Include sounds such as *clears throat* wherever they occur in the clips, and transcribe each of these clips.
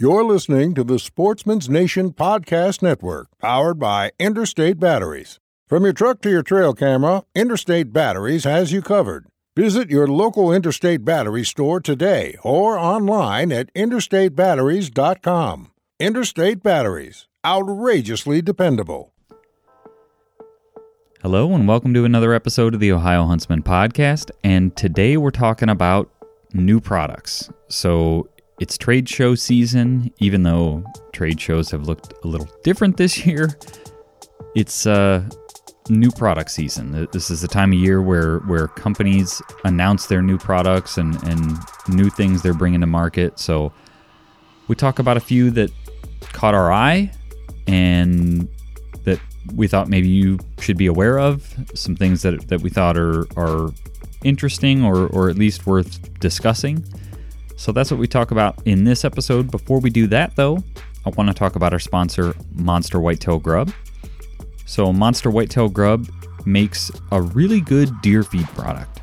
You're listening to the Sportsman's Nation Podcast Network, powered by Interstate Batteries. From your truck to your trail camera, Interstate Batteries has you covered. Visit your local Interstate Battery store today or online at interstatebatteries.com. Interstate Batteries, outrageously dependable. Hello, and welcome to another episode of the Ohio Huntsman Podcast. And today we're talking about new products. So it's trade show season, even though trade shows have looked a little different this *laughs* year. It's uh, new product season. This is the time of year where, where companies announce their new products and, and new things they're bringing to market. So we talk about a few that caught our eye and that we thought maybe you should be aware of, some things that, that we thought are, are interesting or, or at least worth discussing. So that's what we talk about in this episode. Before we do that, though, I want to talk about our sponsor, Monster Whitetail Grub. So, Monster Whitetail Grub makes a really good deer feed product.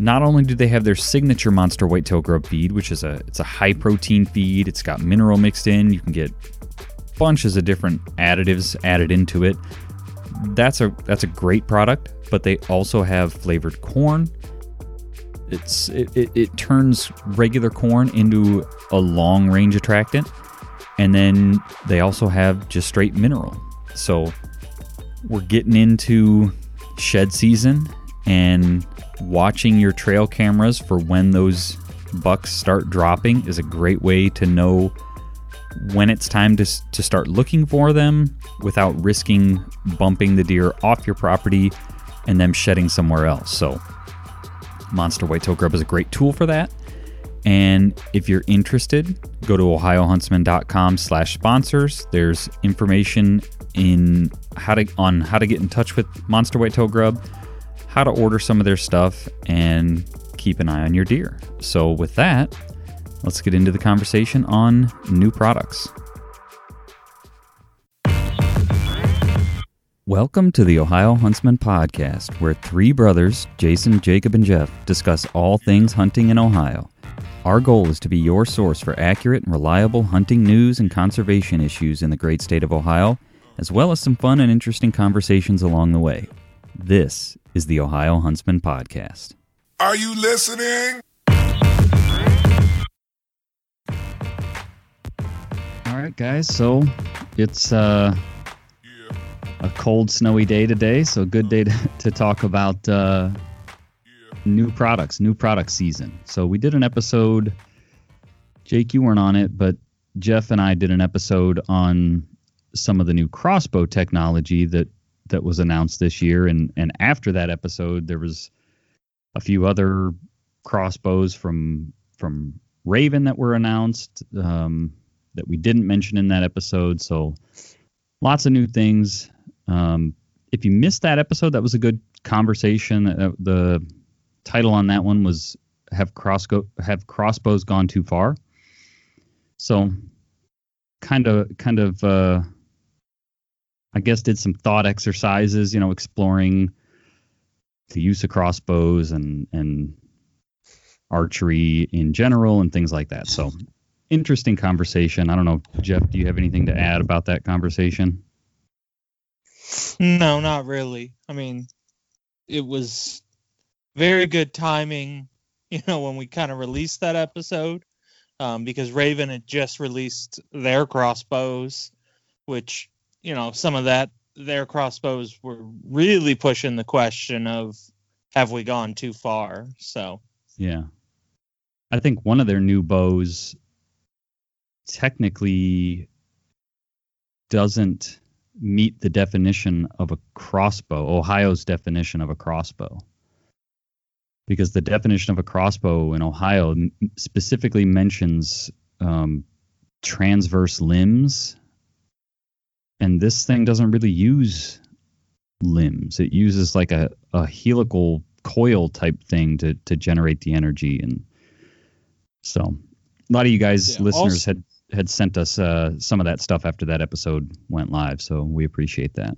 Not only do they have their signature Monster Whitetail Grub feed, which is a it's a high protein feed, it's got mineral mixed in, you can get bunches of different additives added into it. That's a that's a great product, but they also have flavored corn. It's it, it, it turns regular corn into a long range attractant, and then they also have just straight mineral. So we're getting into shed season and watching your trail cameras for when those bucks start dropping is a great way to know when it's time to, to start looking for them without risking bumping the deer off your property and them shedding somewhere else. So, Monster Whitetail Grub is a great tool for that. And if you're interested, go to ohiohuntsman.com slash sponsors. There's information in how to on how to get in touch with Monster Whitetail Grub, how to order some of their stuff, and keep an eye on your deer. So with that, let's get into the conversation on new products. Welcome to the Ohio Huntsman Podcast, where three brothers, Jason, Jacob, and Jeff, discuss all things hunting in Ohio. Our goal is to be your source for accurate and reliable hunting news and conservation issues in the great state of Ohio, as well as some fun and interesting conversations along the way. This is the Ohio Huntsman Podcast. Are you listening? All right, guys. So it's uh, a cold, snowy day today. So good day to, *laughs* to talk about uh, new products, new product season. So we did an episode. Jake, you weren't on it, but Jeff and I did an episode on some of the new crossbow technology that that was announced this year. And and after that episode, there was a few other crossbows from from Ravin that were announced um, that we didn't mention in that episode. So lots of new things. Um, if you missed that episode, that was a good conversation. Uh, the title on that one was "Have crossbow Have crossbows gone too far?" So, kind of, kind of, uh, I guess, did some thought exercises. You know, exploring the use of crossbows and and archery in general and things like that. So, interesting conversation. I don't know, Jeff. Do you have anything to add about that conversation? No, not really. I mean, it was very good timing, you know, when we kind of released that episode, um, because Ravin had just released their crossbows, which, you know, some of that, their crossbows were really pushing the question of have we gone too far? So, yeah. I think one of their new bows technically doesn't meet the definition of a crossbow, Ohio's definition of a crossbow. Because the definition of a crossbow in Ohio specifically mentions um, transverse limbs, and this thing doesn't really use limbs. It uses like a, a helical coil type thing to to generate the energy, and so a lot of you guys, yeah, listeners, also, had had sent us uh, some of that stuff after that episode went live, so we appreciate that.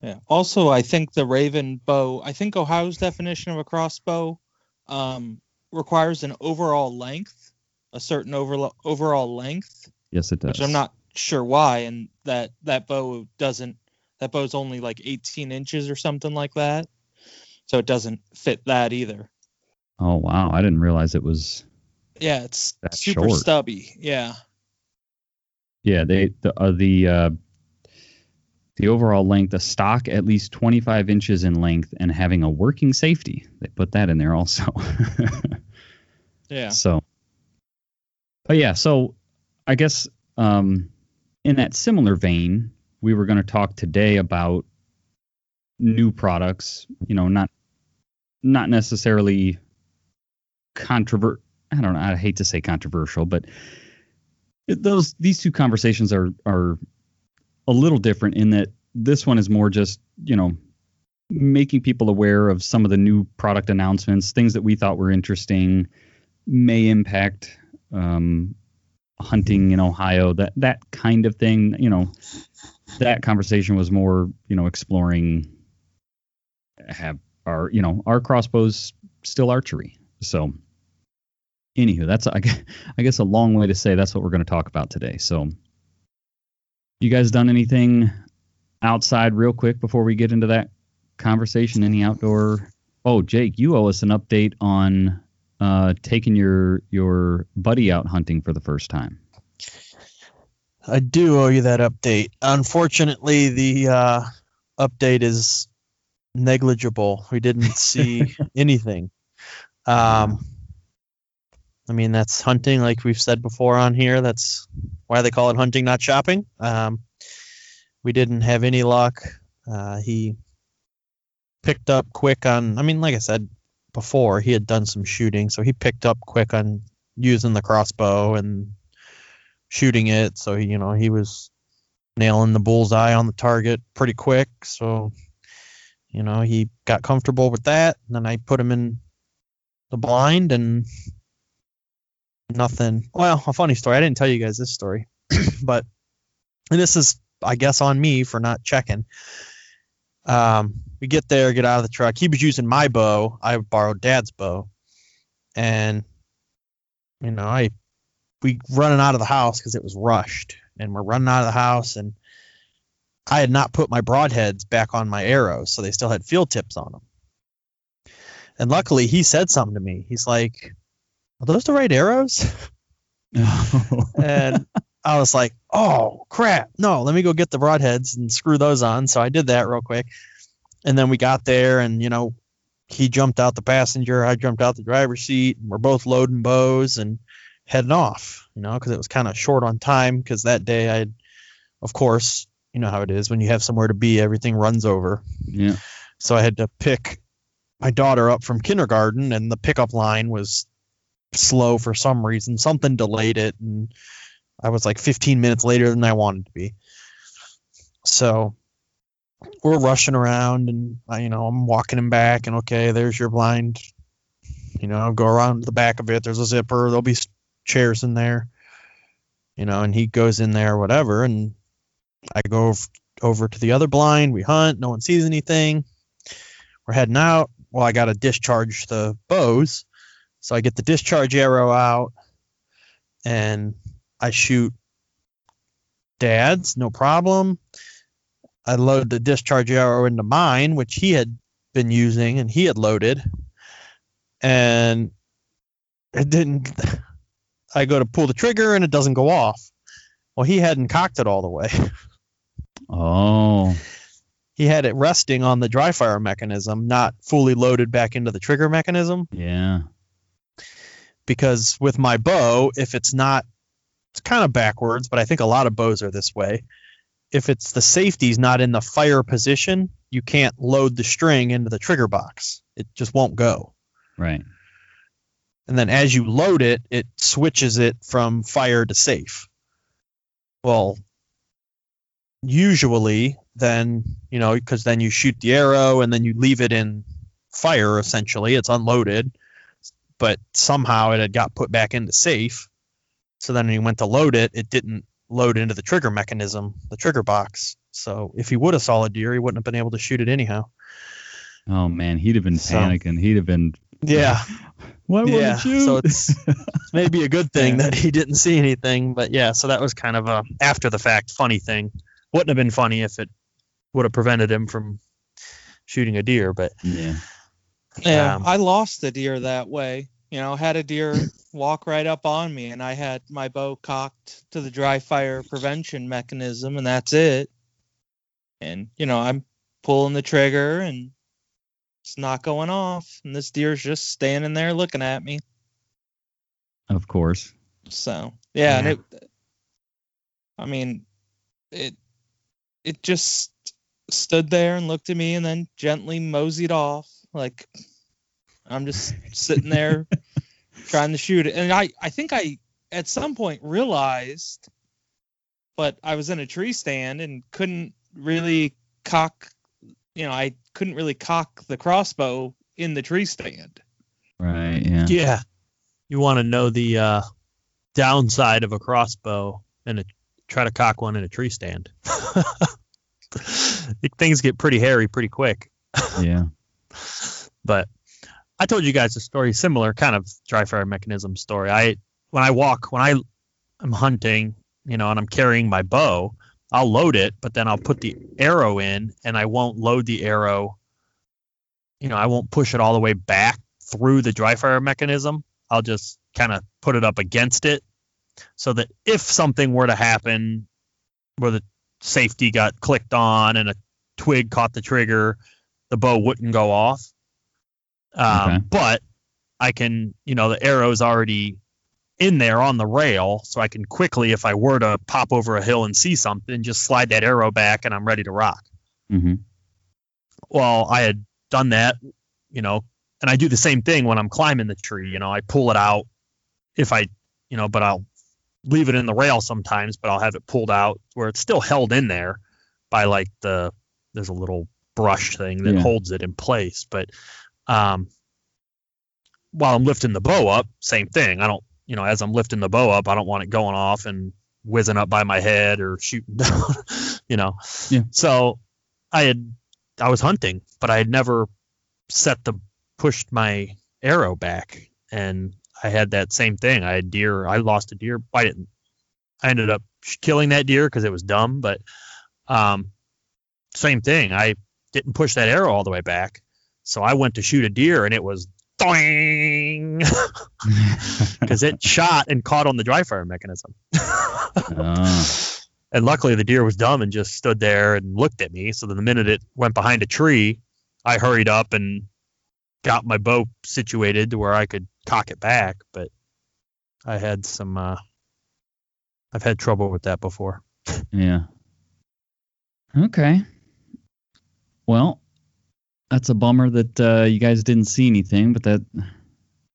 Yeah. Also, I think the Ravin bow. I think Ohio's definition of a crossbow um, requires an overall length a certain over, overall length, Yes, it does. which I'm not sure why, and that that bow doesn't. That bow's only like 18 inches or something like that, so it doesn't fit that either. Oh wow, I didn't realize it was. Yeah, it's That's super short. stubby. Yeah. Yeah, they the uh, the uh, the overall length, the stock at least 25 inches in length, and having a working safety. They put that in there also. *laughs* Yeah. So, but yeah, so I guess um, in that similar vein, we were going to talk today about new products. You know, not not necessarily controvert. I don't know. I hate to say controversial, but those these two conversations are are a little different in that this one is more just you know making people aware of some of the new product announcements, things that we thought were interesting, may impact um, hunting in Ohio, that that kind of thing. You know, that conversation was more you know exploring have our you know our crossbows still archery. So, anywho, that's I guess, I guess a long way to say that's what we're going to talk about today. So, you guys done anything outside real quick before we get into that conversation? Any outdoor? Oh, Jake, you owe us an update on uh, taking your your buddy out hunting for the first time. I do owe you that update. Unfortunately, the uh, update is negligible. We didn't see *laughs* anything. Um, I mean, that's hunting, like we've said before on here. That's why they call it hunting, not shopping. Um, we didn't have any luck. Uh, he picked up quick on, I mean, like I said before, he had done some shooting, so he picked up quick on using the crossbow and shooting it. So he, you know, he was nailing the bullseye on the target pretty quick. So, you know, he got comfortable with that. And then I put him in the blind and nothing. Well, a funny story. I didn't tell you guys this story, *clears throat* but and this is, I guess, on me for not checking. Um, we get there, get out of the truck. He was using my bow. I borrowed Dad's bow, and you know, I we running out of the house because it was rushed, and we're running out of the house, and I had not put my broadheads back on my arrows, so they still had field tips on them. And luckily, he said something to me. He's like, "Are those the right arrows?" and I was like, "Oh crap! No, let me go get the broadheads and screw those on." So I did that real quick, and then we got there, and you know, he jumped out the passenger, I jumped out the driver's seat, and we're both loading bows and heading off. You know, because it was kind of short on time. Because that day, I, had, of course, you know how it is when you have somewhere to be, everything runs over. yeah. So I had to pick my daughter up from kindergarten, and the pickup line was slow for some reason. Something delayed it, and I was like 15 minutes later than I wanted to be. So we're rushing around, and I, you know I'm walking him back, and okay, there's your blind. You know, go around the back of it. There's a zipper. There'll be chairs in there. You know, and he goes in there, whatever, and I go over to the other blind. We hunt. No one sees anything. We're heading out. Well, I got to discharge the bows. So I get the discharge arrow out and I shoot dad's, no problem. I load the discharge arrow into mine, which he had been using and he had loaded. And it didn't. I go to pull the trigger and it doesn't go off. Well, he hadn't cocked it all the way. *laughs* Oh, he had it resting on the dry fire mechanism, not fully loaded back into the trigger mechanism. yeah. Because with my bow, if it's not, it's kind of backwards, but I think a lot of bows are this way. If it's the safety's not in the fire position, you can't load the string into the trigger box. It just won't go. Right. And then as you load it, it switches it from fire to safe. Well, usually then, you know, because then you shoot the arrow and then you leave it in fire essentially. It's unloaded, but somehow it had got put back into safe. So then when he went to load it, it didn't load into the trigger mechanism, the trigger box. So if he would have saw a deer, he wouldn't have been able to shoot it anyhow. Oh man, he'd have been So- panicking. He'd have been Yeah. *laughs* Why yeah, it so it's, it's *laughs* maybe a good thing that he didn't see anything. But yeah, so that was kind of a after the fact funny thing. Wouldn't have been funny if it would have prevented him from shooting a deer. But yeah. Yeah, Um, I lost a deer that way. You know, had a deer *laughs* walk right up on me, and I had my bow cocked to the dry fire prevention mechanism, and that's it. And you know, I'm pulling the trigger, and it's not going off, and this deer's just standing there looking at me. Of course. So yeah, and it. I mean, it it just stood there and looked at me, and then gently moseyed off. Like I'm just sitting there *laughs* trying to shoot it, and I I think I at some point realized, but I was in a tree stand and couldn't really cock. You know, I couldn't really cock the crossbow in the tree stand. Right. Yeah. yeah, you want to know the uh, downside of a crossbow and a, try to cock one in a tree stand. *laughs* Things get pretty hairy pretty quick. Yeah. *laughs* but I told you guys a story similar, kind of dry fire mechanism story. I when I walk, when I am hunting, you know, and I'm carrying my bow, I'll load it, but then I'll put the arrow in, and I won't load the arrow. You know, I won't push it all the way back through the dry fire mechanism. I'll just kind of put it up against it, so that if something were to happen, where the safety got clicked on and a twig caught the trigger, the bow wouldn't go off. Um, Okay. But I can, you know, the arrow's already in there on the rail, so I can quickly, if I were to pop over a hill and see something, just slide that arrow back and I'm ready to rock. hmm Well, I had done that, you know, and I do the same thing when I'm climbing the tree. You know, I pull it out if I, you know, but I'll leave it in the rail sometimes, but I'll have it pulled out where it's still held in there by like the there's a little brush thing that Yeah. holds it in place. But um, while I'm lifting the bow up, same thing. I don't, you know, as I'm lifting the bow up, I don't want it going off and whizzing up by my head or shooting *laughs* down, you know. Yeah. So I had I was hunting, but I had never set the pushed my arrow back, and I had that same thing. I had deer. I lost a deer. I didn't. I ended up killing that deer because it was dumb, but um, same thing. I didn't push that arrow all the way back, so I went to shoot a deer, and it was doing *laughs* because it shot and caught on the dry fire mechanism. oh. And luckily, the deer was dumb and just stood there and looked at me. So then the minute it went behind a tree, I hurried up and got my bow situated to where I could cock it back. But I had some, uh, I've had trouble with that before. Yeah. Okay. Well, that's a bummer that uh, you guys didn't see anything, but that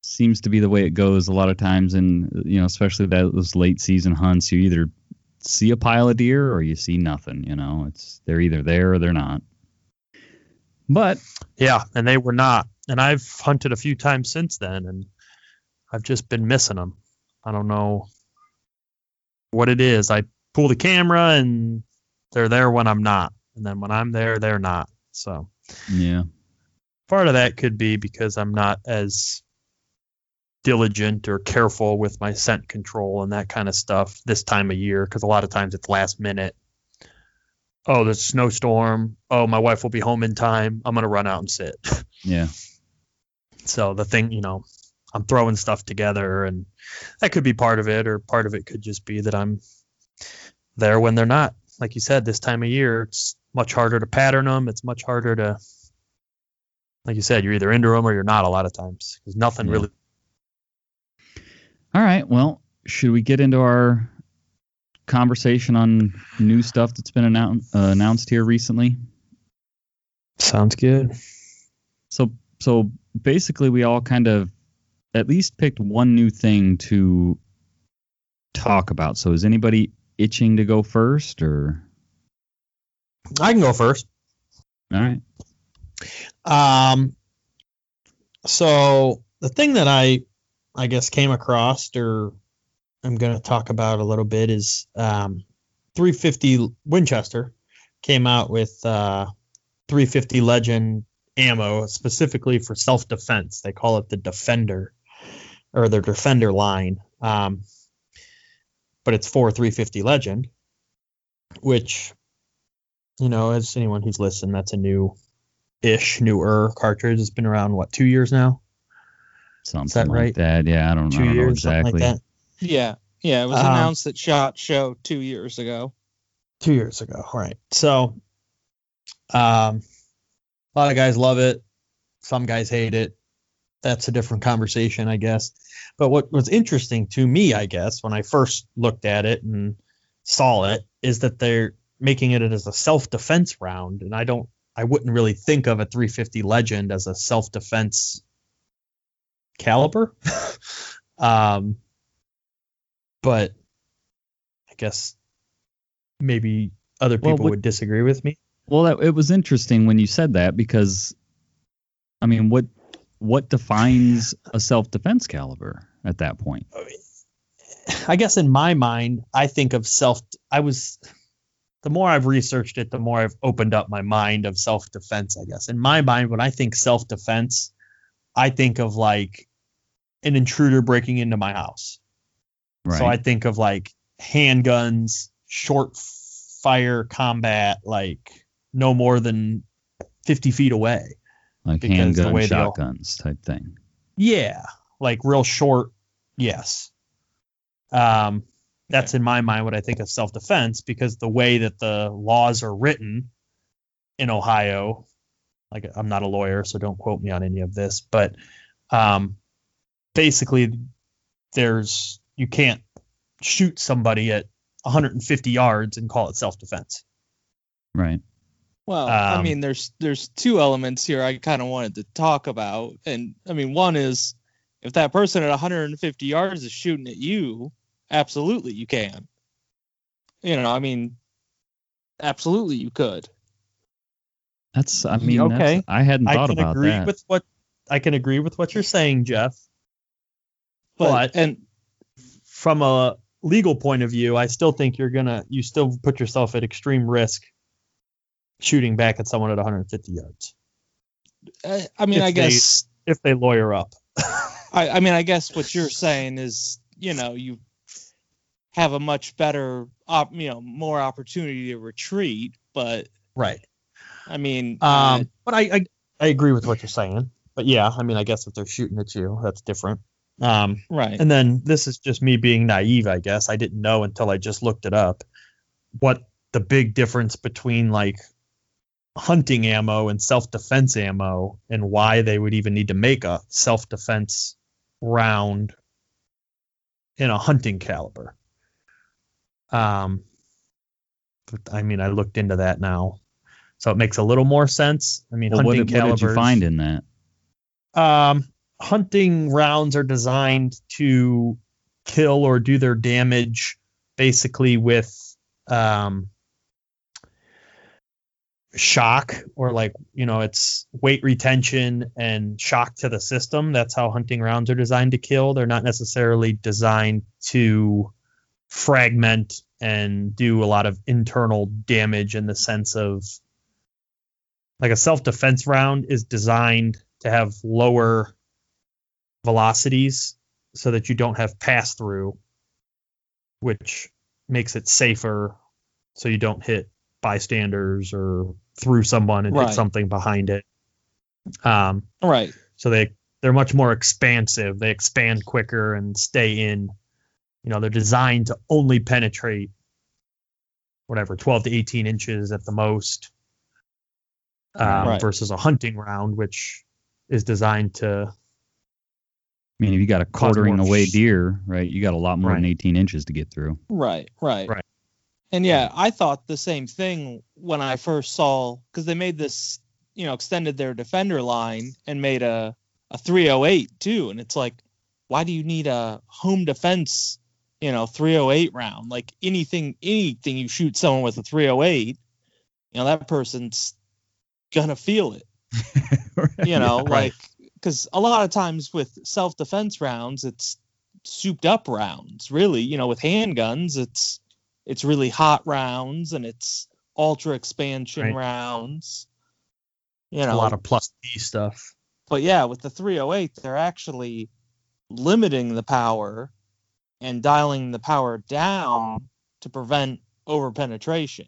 seems to be the way it goes a lot of times. And you know, especially that those late season hunts, you either see a pile of deer or you see nothing. You know, it's they're either there or they're not. But Yeah, and they were not. And I've hunted a few times since then, and I've just been missing them. I don't know what it is. I pull the camera, and they're there when I'm not, and then when I'm there, they're not. So yeah, part of that could be because I'm not as diligent or careful with my scent control and that kind of stuff this time of year because a lot of times it's last minute. Oh, there's a snowstorm. Oh, my wife will be home in time. I'm gonna run out and sit. *laughs* yeah, So the thing, you know, I'm throwing stuff together, and that could be part of it, or part of it could just be that I'm there when they're not. Like you said, this time of year, it's much harder to pattern them. It's much harder to, like you said, you're either into them or you're not a lot of times because nothing Yeah. really. All right. Well, should we get into our conversation on new stuff that's been announced uh, announced here recently? Sounds good. So so basically we all kind of at least picked one new thing to talk about. So is anybody itching to go first or I can go first. all right. Um, so the thing that I, I guess, came across or I'm going to talk about a little bit is um, 350 Winchester came out with uh, 350 Legend ammo specifically for self defense. They call it the Defender. or their Defender line. Um, but it's for 350 Legend, which, you know, as anyone who's listened, that's a new ish, newer cartridge. It's been around, what, two years now? Something that like right? that. Yeah, I don't, I Two don't years, something exactly. like that. Yeah, yeah. It was Um, announced at Shot Show two years ago. two years ago right so um a lot of guys love it some guys hate it that's a different conversation i guess but what was interesting to me i guess when i first looked at it and saw it is that they're making it as a self-defense round and i don't i wouldn't really think of a 350 legend as a self-defense caliber *laughs* um but i guess maybe other Well, people what- would disagree with me. Well, that, it was interesting when you said that because, I mean, what what defines a self defense caliber at that point? I guess in my mind, I think of self. I was, the more I've researched it, the more I've opened up my mind of self defense. I guess in my mind, when I think self defense, I think of like an intruder breaking into my house. Right. So I think of like handguns, short fire combat, like no more than 50 feet away. like because the handgun way shotguns type thing. Yeah, like real short. Yes. Um, that's in my mind what I think of self defense because the way that the laws are written in Ohio, like I'm not a lawyer, so don't quote me on any of this, but um, basically, there's you can't shoot somebody at 150 yards and call it self defense. Right. Well, I Um, mean, there's there's two elements here I kind of wanted to talk about, and I mean, one is if that person at 150 yards is shooting at you, absolutely you can. You know, I mean, absolutely you could. That's. I mean, Okay. okay. I hadn't thought I can about agree that. with what I can agree with what you're saying, Jeff. But, But- and from a legal point of view, I still think you're gonna you still put yourself at extreme risk shooting back at someone at 150 yards uh, I mean, If I they- guess if they lawyer up. *laughs* I, I mean, I guess what you're saying is, you know, you have a much better, op, you know, more opportunity to retreat. But Right. I mean, Um, but I, I I agree with what you're saying. But yeah, I mean, I guess if they're shooting at you, that's different. Um, right. and then this is just me being naive, I guess. I didn't know until I just looked it up what the big difference between like hunting ammo and self-defense ammo and why they would even need to make a self-defense round in a hunting caliber. Um but I mean I looked into that now. So it makes a little more sense. I mean Well, what, hunting did- what did you find in that? um, hunting rounds are designed to kill or do their damage basically with um, shock or like you know it's weight retention and shock to the system that's how hunting rounds are designed to kill they're not necessarily designed to fragment and do a lot of internal damage in the sense of like a self-defense round is designed to have lower velocities so that you don't have pass through which makes it safer so you don't hit bystanders or through someone and Right. hit something behind it um right. so they they're much more expansive they expand quicker and stay in you know they're designed to only penetrate whatever 12 to 18 inches at the most um, Right. versus a hunting round which is designed to I mean, if you got a quartering away sh- deer, right? You got a lot more than 18 inches to get through. Right, right, Right. And yeah, I thought the same thing when I first saw because they made this, you know, extended their defender line and made a a 308 too, and it's like, why do you need a home defense, you know, 308 round? Like anything, anything you shoot someone with a 308, you know, that person's gonna feel it. *laughs* You know, right. like because a lot of times with self defense rounds, it's souped up rounds. Really, you know, with handguns, it's it's really hot rounds and it's ultra expansion Right. rounds. You know a lot of plus P stuff but yeah, with the 308, they're actually limiting the power and dialing the power down to prevent overpenetration.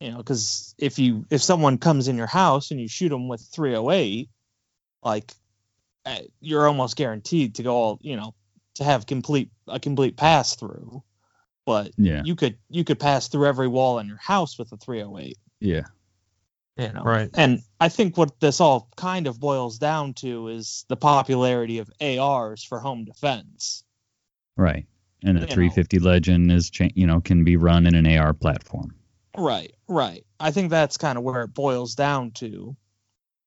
You know, because if you if someone comes in your house and you shoot them with 308, like eh, you're almost guaranteed to go all you know to have complete a complete pass through. But Yeah. you could you could pass through every wall in your house with a 308. Yeah. You know, Right. and I think what this all kind of boils down to is the popularity of ARs for home defense. Right. And the You know. 350 Legend is, cha- you know, can be run in an AR platform. Right, right. I think that's kind of where it boils down to.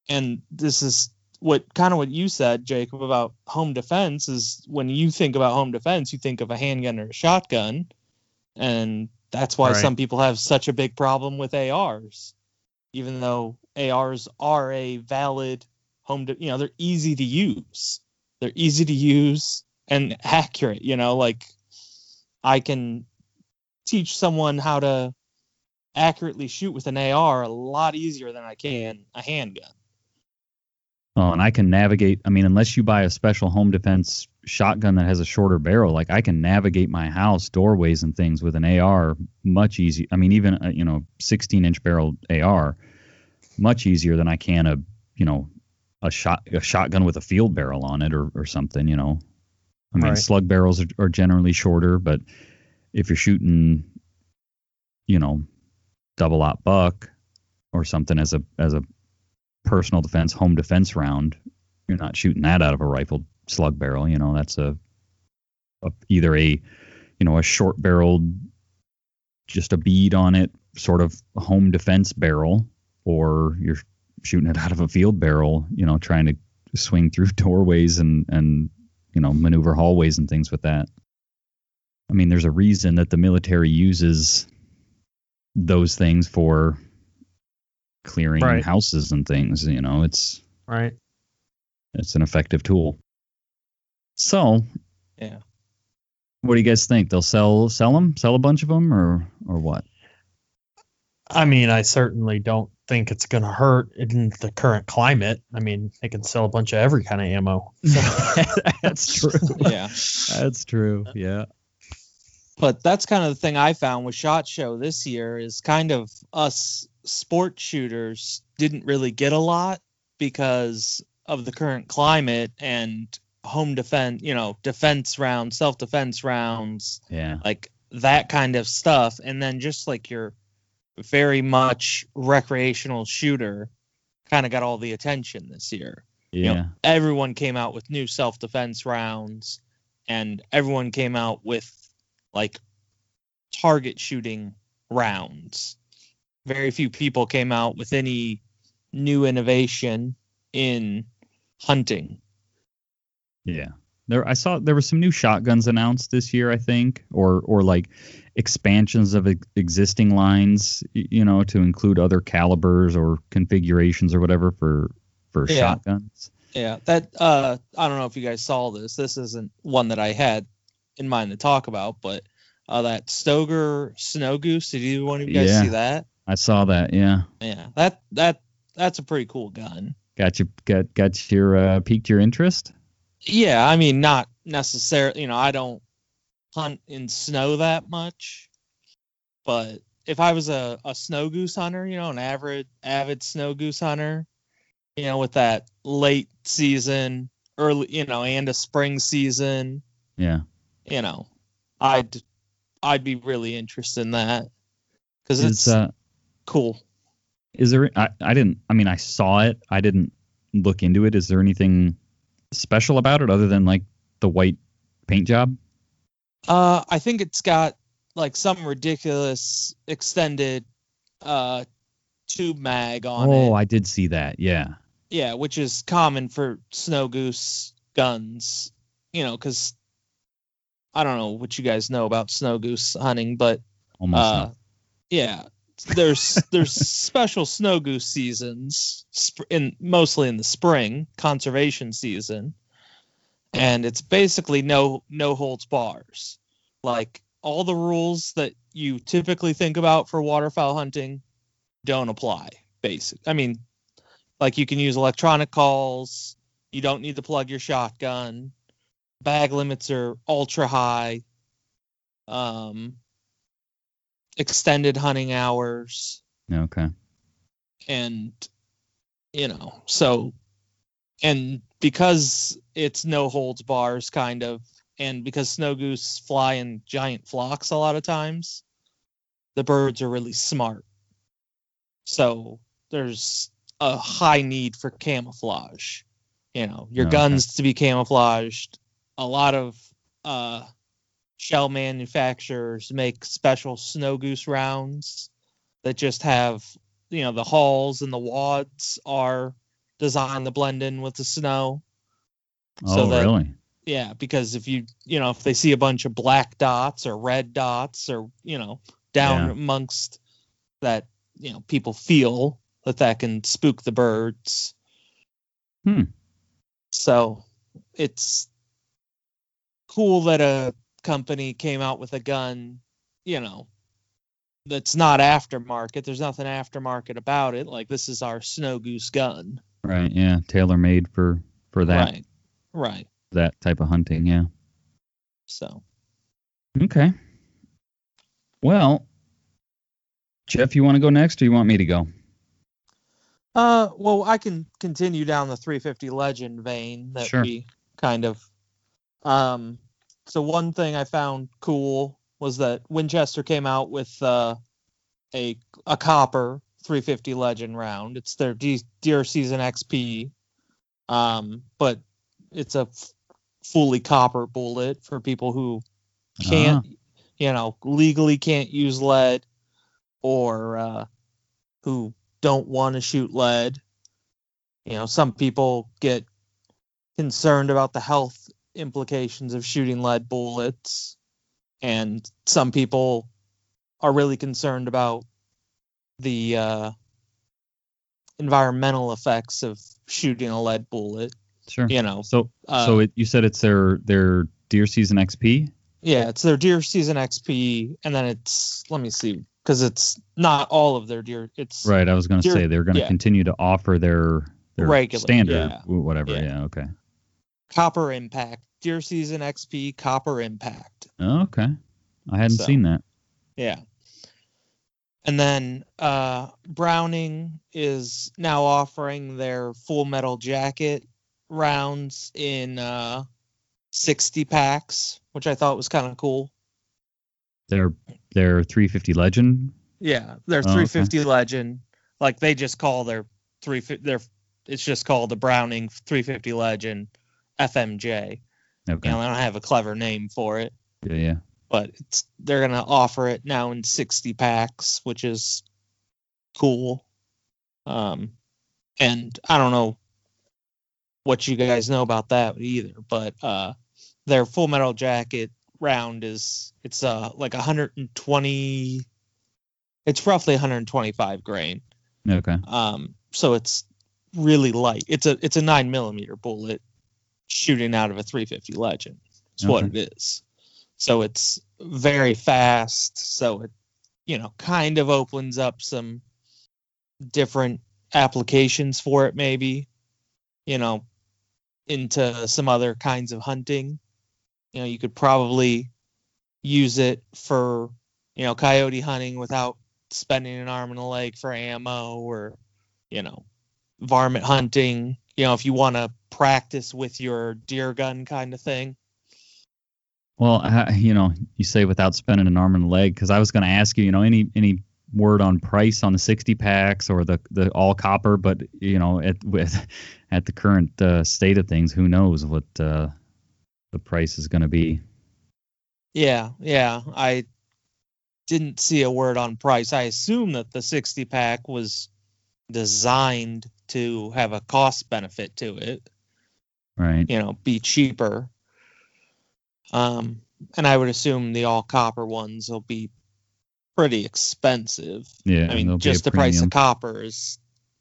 And this is what kind of what you said, Jacob, about home defense is when you think about home defense, you think of a handgun or a shotgun. And that's why Right. some people have such a big problem with ARs. Even though ARs are a valid home, de- you know, they're easy to use. They're easy to use and accurate, you know, like I can teach someone how to accurately shoot with an AR a lot easier than I can a handgun. Oh, and I can navigate. I mean, unless you buy a special home defense shotgun that has a shorter barrel, like I can navigate my house doorways and things with an AR much easier. I mean, even a, you know, 16 inch barrel AR, much easier than I can a you know a shot a shotgun with a field barrel on it or or something. You know, I mean, Right. slug barrels are, are generally shorter, but if you're shooting, you know, double aught buck or something as a as a personal defense home defense round you're not shooting that out of a rifled slug barrel you know that's a, a either a you know a short barreled just a bead on it sort of home defense barrel or you're shooting it out of a field barrel you know trying to swing through *laughs* doorways and and you know maneuver hallways and things with that i mean there's a reason that the military uses those things for clearing Right. houses and things. You know, it's Right. it's an effective tool. So, Yeah. what do you guys think? They'll sell sell them, sell a bunch of them, or or what? I mean, I certainly don't think it's going to hurt in the current climate. I mean, they can sell a bunch of every kind of ammo. *laughs* *laughs* That's true. Yeah. That's true. Yeah. But that's kind of the thing I found with Shot Show this year is kind of us sport shooters didn't really get a lot because of the current climate and home defense, you know, defense rounds, self defense rounds, Yeah. like that kind of stuff. And then just like your very much recreational shooter kind of got all the attention this year. Yeah. know, everyone came out with new self defense rounds and everyone came out with like target shooting rounds. Very few people came out with any new innovation in hunting. Yeah. There I saw there were some new shotguns announced this year, I think, or or like expansions of ex- existing lines, you know, to include other calibers or configurations or whatever for for Yeah. shotguns. Yeah, that uh I don't know if you guys saw this. This isn't one that I had in mind to talk about, but uh that Stoeger Snow Goose, did either one of you guys Yeah. see that? I saw that, yeah. Yeah. That that that's a pretty cool gun. Got you got got your uh, piqued your interest? Yeah, I mean, not necessarily. You know, I don't hunt in snow that much, but if I was a, a snow goose hunter, you know, an avid avid snow goose hunter, you know, with that late season, early, you know, and a spring season, Yeah. you know, I'd I'd be really interested in that because it's Is uh cool. is there I, I didn't I mean I saw it. I didn't look into it. Is there anything special about it other than like the white paint job? Uh, I think it's got like some ridiculous extended uh tube mag on it. Oh, I did see that. Yeah. Yeah, which is common for snow goose guns, you know, because I don't know what you guys know about snow goose hunting, but Almost uh, yeah, there's there's special snow goose seasons sp- in mostly in the spring, conservation season, and it's basically no no holds bars, like all the rules that you typically think about for waterfowl hunting don't apply. Basic, I mean, like you can use electronic calls, You don't need to plug your shotgun. Bag limits are ultra high. Um, extended hunting hours, Okay. and you know, so and because it's no holds bars, kind of, and because snow goose fly in giant flocks a lot of times, the birds are really smart. So there's a high need for camouflage. You know, your Okay. guns to be camouflaged. A lot of uh, shell manufacturers make special snow goose rounds that just have, you know, the hulls and the wads are designed to blend in with the snow. So oh, that- really? Yeah, because if you you know if they see a bunch of black dots or red dots or you know down Yeah. amongst that you know people feel that that can spook the birds. Hmm. So it's cool that a company came out with a gun, you know, that's not aftermarket. There's nothing aftermarket about it. Like this is our snow goose gun. Right. Yeah. Tailor made for for that Right. Right. that type of hunting. Yeah. So Okay. Well, Jeff, you want to go next, or you want me to go? Uh, well, I can continue down the 350 legend vein that Sure. we kind of. Um, so one thing I found cool was that Winchester came out with uh, a a copper 350 legend round. It's their D- deer season XP, um, but it's a f- fully copper bullet for people who can't, you know, legally can't use lead, or uh, who don't want to shoot lead. You know, some people get concerned about the health implications of shooting lead bullets, and some people are really concerned about the uh, environmental effects of shooting a lead bullet. Sure. You know, So, uh, so it, you said it's their their deer season XP. Yeah, it's their deer season XP, and then it's let me see, because it's not all of their deer. It's Right. I was going to say they're going to yeah. continue to offer their their Regular, standard yeah. whatever. Yeah. Yeah. Okay. Copper Impact, deer season XP, Copper Impact. Oh, okay. I hadn't So- seen that. Yeah. And then uh, Browning is now offering their Full Metal Jacket rounds in uh, 60 packs, which I thought was kind of cool. Their their 350 Legend. Yeah, their Oh, okay. 350 Legend, like they just call their three their it's just called the Browning 350 Legend FMJ. Okay. You know, they don't have a clever name for it, Yeah. Yeah. but it's they're gonna offer it now in 60 packs, which is cool. Um, and I don't know what you guys know about that either, but uh, their Full Metal Jacket round is it's uh like 120 it's roughly 125 grain Okay. um so it's really light it's a it's a nine millimeter bullet shooting out of a 350 legend. It's what it is. So it's very fast. So it you know kind of opens up some different applications for it maybe you know into some other kinds of hunting. You know you could probably use it for you know coyote hunting without spending an arm and a leg for ammo or you know varmint hunting you know if you want to practice with your deer gun kind of thing Well, I, you know, you say without spending an arm and a leg, because I was going to ask you, you know, any any word on price on the 60 packs or the the all copper, but you know, at with at the current uh, state of things, who knows what uh, the price is going to be? yeah yeah i didn't see a word on price i assume that the 60 pack was designed to have a cost benefit to it Right. you know be cheaper um and i would assume the all copper ones will be pretty expensive Yeah. i mean just the price of copper is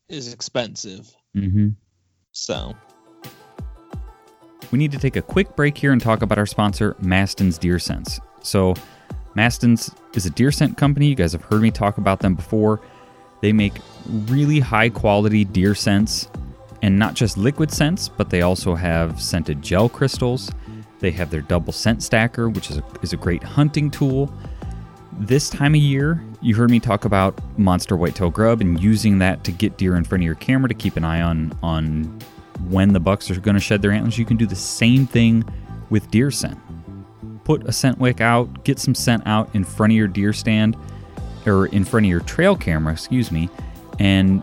is expensive Mm-hmm. so We need to take a quick break here and talk about our sponsor, Maston's Deer Sense. So, Maston's is a deer scent company. You guys have heard me talk about them before. They make really high quality deer scents, And not just liquid scents, but they also have scented gel crystals. They have their double scent stacker, which is a, is a great hunting tool. This time of year, you heard me talk about monster whitetail grub and using that to get deer in front of your camera to keep an eye on on when the bucks are going to shed their antlers. You can do the same thing with deer scent. Put a scent wick out, get some scent out in front of your deer stand or in front of your trail camera, excuse me, and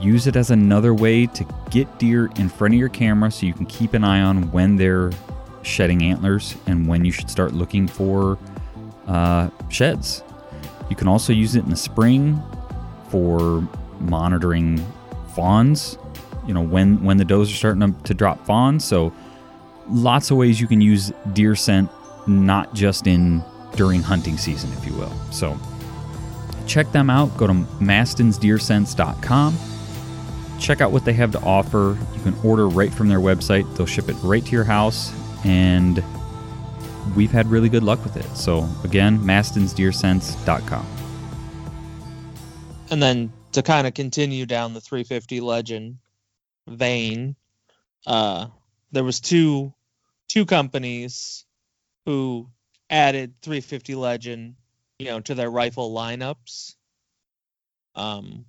use it as another way to get deer in front of your camera so you can keep an eye on when they're shedding antlers and when you should start looking for uh, sheds. You can also use it in the spring for monitoring fawns. You know when when the does are starting to, to drop fawns. So lots of ways you can use deer scent, not just in during hunting season, if you will. So check them out. Go to mastonsdeerscents.com. Check out what they have to offer. You can order right from their website. They'll ship it right to your house, and we've had really good luck with it. So again, mastonsdeerscents.com. And then to kind of continue down the 350 legend vein, uh, there was two two companies who added 350 legend, you know, to their rifle lineups. Um,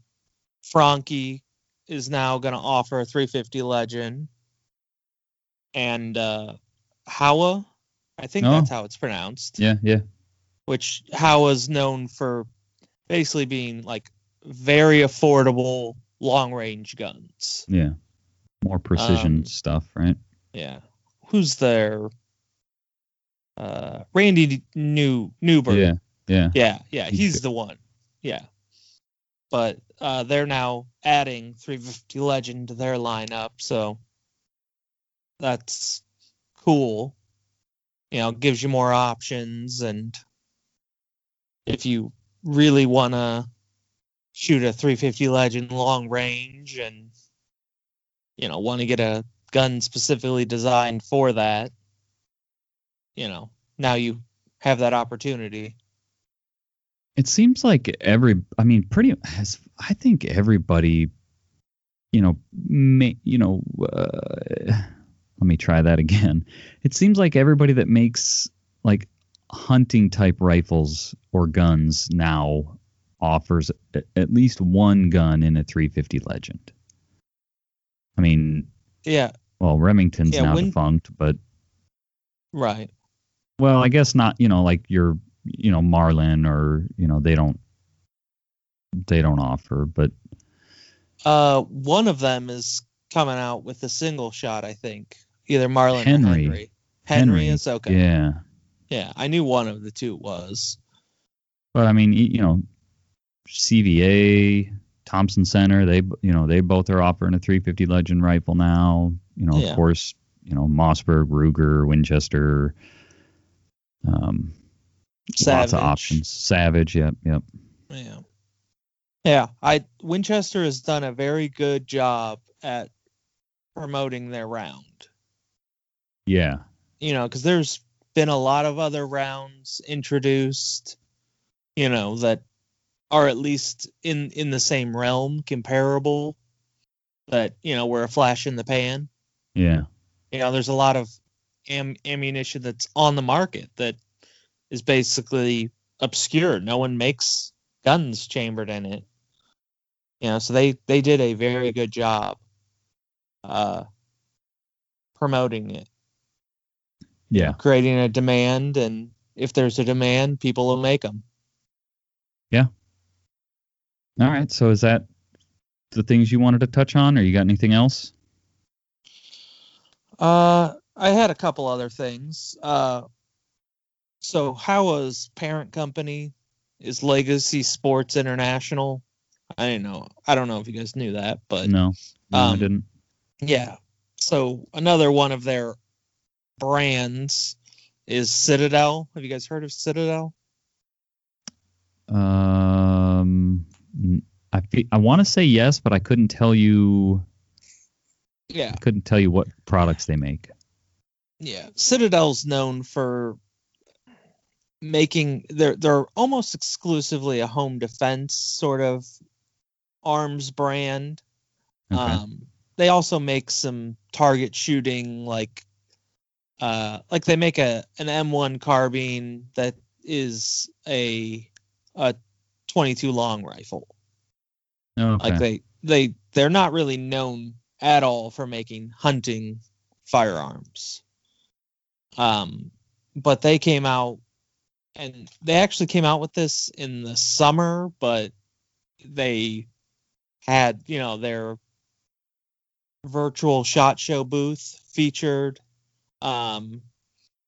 Franchi is now going to offer a 350 legend, and uh, Howa, I think Oh. that's how it's pronounced Yeah, yeah. which Howa's known for basically being like very affordable long range guns. Yeah. More precision Um, stuff, right? Yeah. Who's there? uh Randy New Newberg. Yeah. Yeah. Yeah, yeah, He's he's the one. Yeah. But uh they're now adding 350 Legend to their lineup, so that's cool. You know, gives you more options and if you really want to shoot a 350 Legend long range and you know, want to get a gun specifically designed for that, you know, now you have that opportunity. It seems like every, I mean, pretty, has, I think everybody, you know, may, you know, uh, let me try that again. *laughs* It seems like everybody that makes like hunting type rifles or guns now offers a- at least one gun in a 350 Legend. I mean, Yeah, well, Remington's Yeah, now when- defunct, but right. well, I guess not, you know, like your, you know, Marlin or, you know, they don't, they don't offer, but Uh, one of them is coming out with a single shot, I think. Either Marlin Henry. or Henry. Henry, Henry, is okay. yeah. Yeah, I knew one of the two was. But I mean, you know, CVA, Thompson Center, they, you know, they both are offering a 350 Legend rifle now. You know, Yeah. of course, you know, Mossberg, Ruger, Winchester, um, lots Savage. of options. Savage, yep, yep. Yeah. Yeah, I Winchester has done a very good job at promoting their round. Yeah, You know, because there's been a lot of other rounds introduced, you know, that are at least in in the same realm, comparable. but you know we're a flash in the pan. yeah, you know there's a lot of am- ammunition that's on the market that is basically obscure no one makes guns chambered in it you know so they they did a very good job uh promoting it yeah. creating a demand and if there's a demand people will make them Yeah. All right. So is that the things you wanted to touch on, or you got anything else? Uh, I had a couple other things. Uh, so Howa's parent company is Legacy Sports International. I didn't know. I don't know if you guys knew that, but no, no I um, didn't. yeah. So another one of their brands is Citadel. Have you guys heard of Citadel? Um, I I want to say yes, but I couldn't tell you. Yeah. I couldn't tell you what products they make. Yeah, Citadel's known for making they're they're almost exclusively a home defense sort of arms brand. Okay. Um, they also make some target shooting like uh like they make a an M1 carbine that is a a 22 long rifle. Okay. Like they they they're not really known at all for making hunting firearms. Um but they came out and they actually came out with this in the summer, but they had, you know, their virtual shot show booth featured. Um,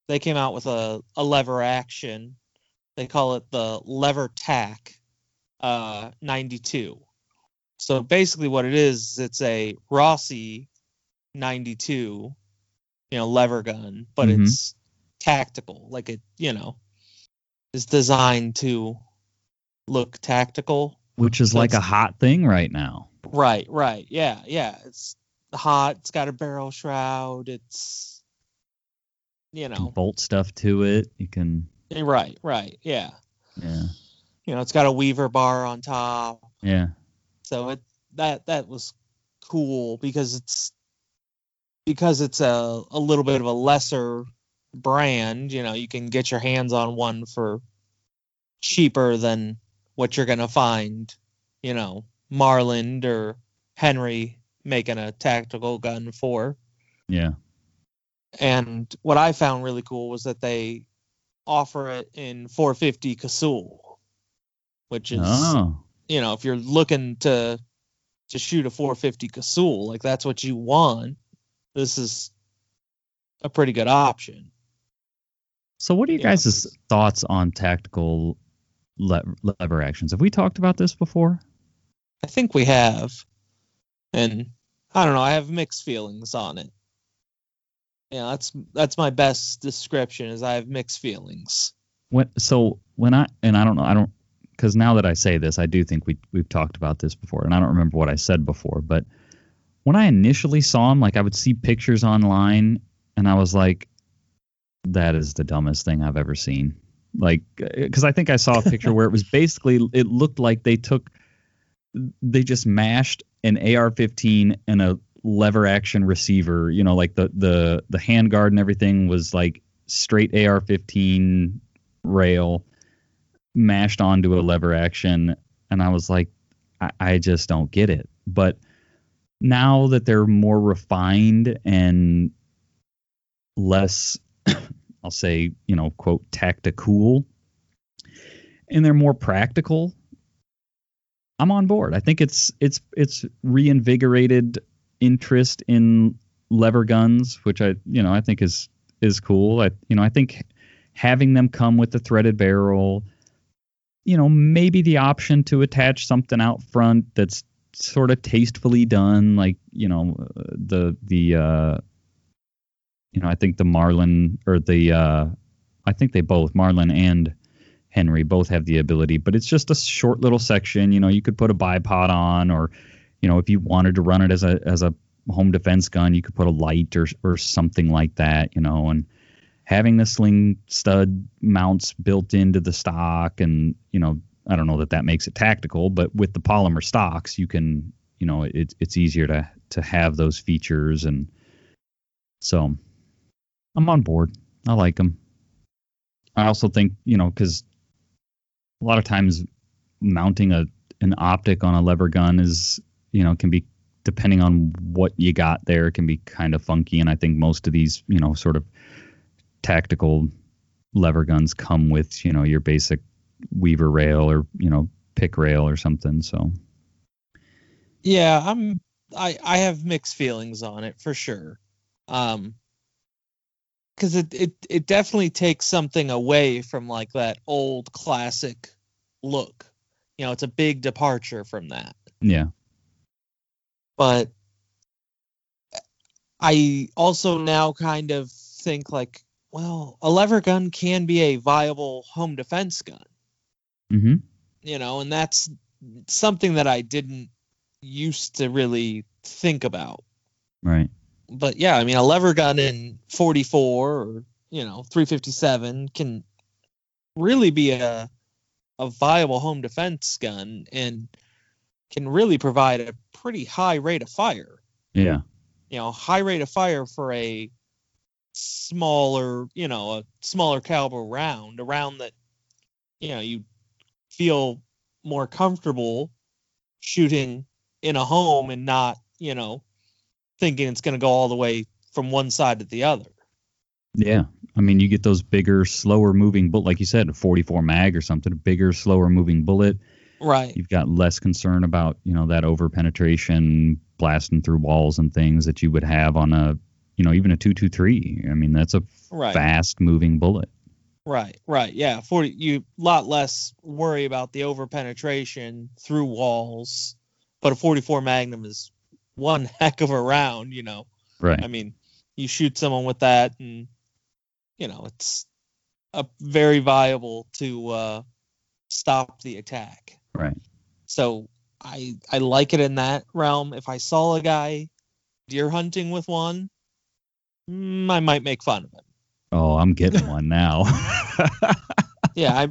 they came out with a, a lever action. They call it the Levtac uh, 92. So basically, what it is, it's a Rossi 92, you know, lever gun, but Mhm. it's tactical. Like it, you know, is designed to look tactical. Which is like a hot thing right now. Right, right. Yeah, yeah. It's hot. It's got a barrel shroud. It's, you You know, bolt stuff to it. You can, eh, right, right. Yeah. yeah, You know, it's got a weaver bar on top. yeah. So it that that was cool because it's because it's a a little bit of a lesser brand. You know, you can get your hands on one for cheaper than what you're gonna find. You know, Marlin or Henry making a tactical gun for. Yeah. And what I found really cool was that they offer it in 450 Casull, which is Oh, you know, if you're looking to to shoot a 450 Casull, like that's what you want, this is a pretty good option. So what are you Yeah. guys' thoughts on tactical le- lever actions? Have we talked about this before? I think we have, and I don't know, I have mixed feelings on it. Yeah, that's that's my best description. Is I have mixed feelings. When so when I and I don't know I don't because now that I say this I do think we we've talked about this before and I don't remember what I said before but when I initially saw him like I would see pictures online and I was like that is the dumbest thing I've ever seen. Like uh, because I think I saw a picture where it was basically it looked like they took they just mashed an AR-15 and a lever action receiver you know like the the the handguard and everything was like straight AR-15 rail mashed onto a lever action. And i was like I, I just don't get it. But now that they're more refined and less i'll say you know quote tactical. And they're more practical. I'm on board. I think it's it's it's reinvigorated interest in lever guns which i you know i think is is cool. I you know i think having them come with the threaded barrel you know maybe the option to attach something out front that's sort of tastefully done like you know uh, the the uh you know i think the marlin or the uh i think they both marlin and henry both have the ability but it's just a short little section. You know you could put a bipod on or you know if you wanted to run it as a as a home defense gun you could put a light or or something like that you know and having the sling stud mounts built into the stock and you know i don't know that that makes it tactical but with the polymer stocks you can you know it, it's easier to to have those features and so i'm on board. I like them i also think you know because a lot of times mounting a an optic on a lever gun is you know can be depending on what you got there can be kind of funky. And i think most of these you know sort of tactical lever guns come with you know your basic weaver rail or you know pick rail or something. So Yeah, I'm I I have mixed feelings on it for sure. Um cuz it it it definitely takes something away from like that old classic look. You know, it's a big departure from that. yeah But I also now kind of think like, well, a lever gun can be a viable home defense gun. mm-hmm you know, and that's something that I didn't used to really think about. right But yeah, I mean, a lever gun in 44 or you know 357 can really be a a viable home defense gun and can really provide a pretty high rate of fire. Yeah. You know, high rate of fire for a smaller, you know, a smaller caliber round, a round that, you know, you feel more comfortable shooting in a home and not, you know, thinking it's going to go all the way from one side to the other. Yeah. I mean, you get those bigger, slower moving bullet, like you said, a 44 mag or something, a bigger, slower moving bullet. Right. You've got less concern about, you know, that over penetration, blasting through walls and things that you would have on a, you know, even a 223. I mean, that's a Right. fast moving bullet. Right, right. Yeah, 40 you lot less worry about the over penetration through walls, but a 44 Magnum is one *laughs* heck of a round, you know. Right. I mean, you shoot someone with that and you know, it's a very viable to uh stop the attack. Right. So, I I like it in that realm. If I saw a guy deer hunting with one, mm, I might make fun of him. Oh, I'm *laughs* getting one now. Yeah, I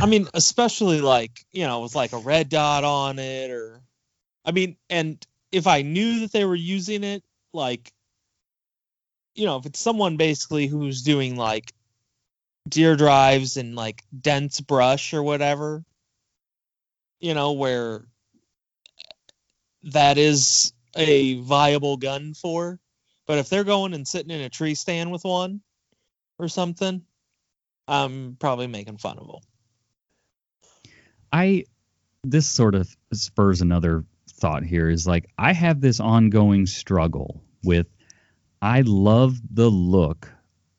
I mean, *laughs* especially like, you know, with like a red dot on it or I mean, and if I knew that they were using it, like you know, if it's someone basically who's doing like deer drives and like dense brush or whatever, you know, where that is a viable gun for. But if they're going and sitting in a tree stand with one or something, I'm probably making fun of them. I this sort of spurs another thought here is like I have this ongoing struggle with I love the look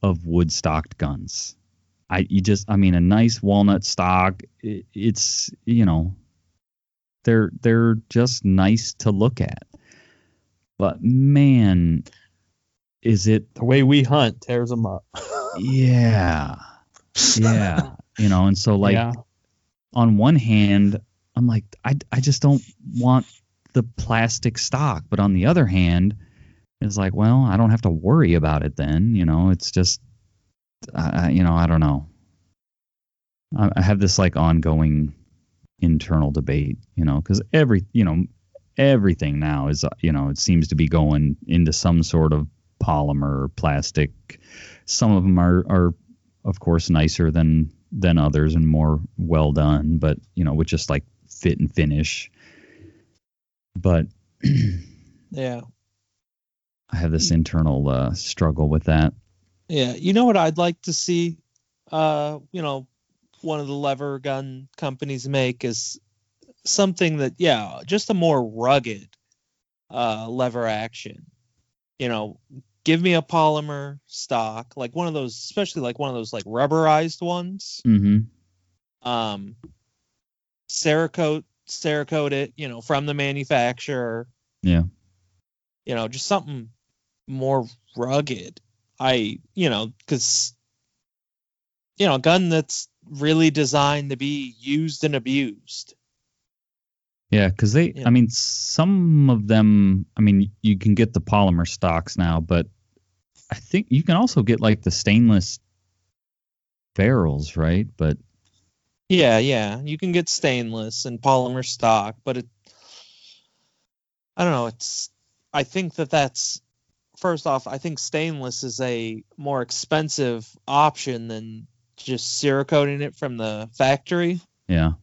of woodstocked guns. I you just I mean a nice walnut stock i it's you know they're they're just nice to look at. But man is it The way we hunt tears them up. *laughs* yeah. Yeah. you know and so like yeah. on one hand, I'm like, I, I just don't want the plastic stock. But on the other hand, it's like, well, I don't have to worry about it then. You know, it's just, uh, you know, I don't know. I, I have this like ongoing internal debate, you know, because every, you know, everything now is, you know, it seems to be going into some sort of polymer plastic. Some of them are, are of course, nicer than than others and more well done, but you know, with just like fit and finish. But *clears throat* Yeah. I have this internal uh, struggle with that. Yeah. You know what I'd like to see uh, you know, one of the lever gun companies make is something that yeah, just a more rugged uh lever action. You know, give me a polymer stock, like one of those especially like one of those like rubberized ones. Mm-hmm. um Cerakote Cerakote it, you know, from the manufacturer. Yeah. You know, just something more rugged. I, you know, cuz you know, a gun that's really designed to be used and abused. Yeah, because they, Yeah. I mean, some of them, I mean, you can get the polymer stocks now, but I think you can also get like the stainless barrels, right? But Yeah, yeah. You can get stainless and polymer stock, but it I don't know, it's I think that that's first off, I think stainless is a more expensive option than just Cerakoting it from the factory, yeah,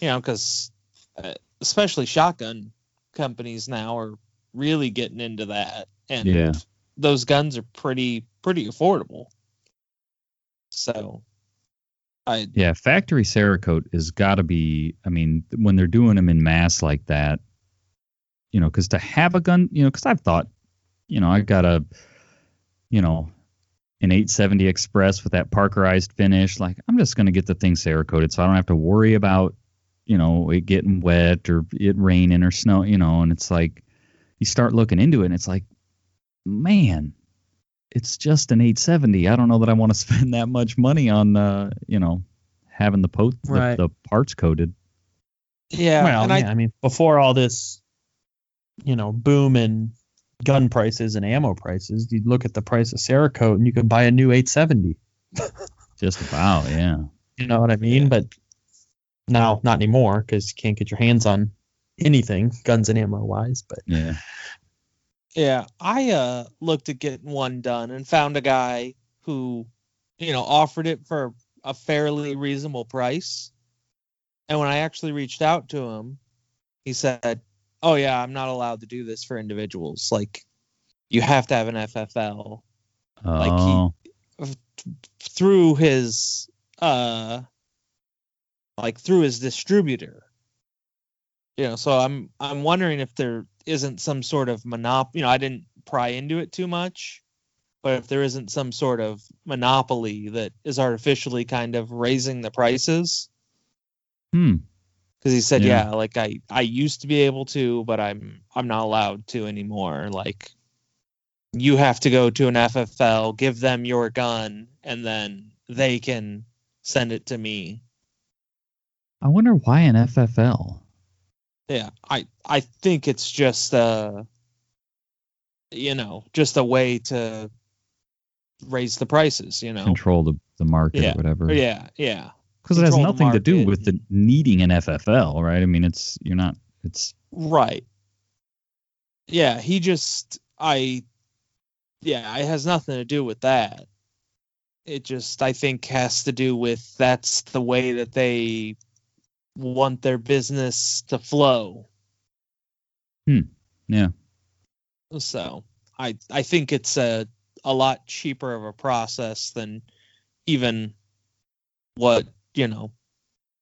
you know, cuz uh, especially shotgun companies now are really getting into that and Yeah. those guns are pretty pretty affordable. So I yeah, factory Cerakote has got to be. I mean, when they're doing them in mass like that, you know, because to have a gun, you know, because I've thought, you know, I've got a, you know, an 870 Express with that Parkerized finish. Like, I'm just gonna get the thing Cerakoted, so I don't have to worry about, you know, it getting wet or it raining or snow. You know, and it's like, you start looking into it, and it's like, man, it's just an 870. I don't know that I want to *laughs* spend that much money on, uh, you know, having the, po- the, the parts coated. yeah, well, and yeah, I I mean, before all this, you know, boom in gun prices and ammo prices, you'd look at the price of Cerakote and you could buy a new 870. *laughs* Just about, yeah. You know what I mean? Yeah. But now, not anymore because you can't get your hands on anything, guns and ammo wise. But Yeah. Yeah, I uh looked at getting one done and found a guy who, you know, offered it for a fairly reasonable price. And when I actually reached out to him, he said, "Oh yeah, I'm not allowed to do this for individuals. Like you have to have an FFL Like he- Oh, through his uh like through his distributor." You know, so I'm I'm wondering if there isn't some sort of monopoly, you know, I didn't pry into it too much, but if there isn't some sort of monopoly that is artificially kind of raising the prices hmm. because he said Yeah. yeah. like i i used to be able to but i'm i'm not allowed to anymore like you have to go to an ffl give them your gun and then they can send it to me I wonder why an FFL. Yeah i i think it's just uh you know just a way to raise the prices you know Control the, the market Yeah. or whatever. yeah yeah Because it has nothing to do with the needing an FFL, right? I mean, it's you're not. It's Right. Yeah, he just I yeah, it has nothing to do with that. It just I think has to do with that's the way that they want their business to flow. Hmm. Yeah. So, I I think it's a a lot cheaper of a process than even what, you know,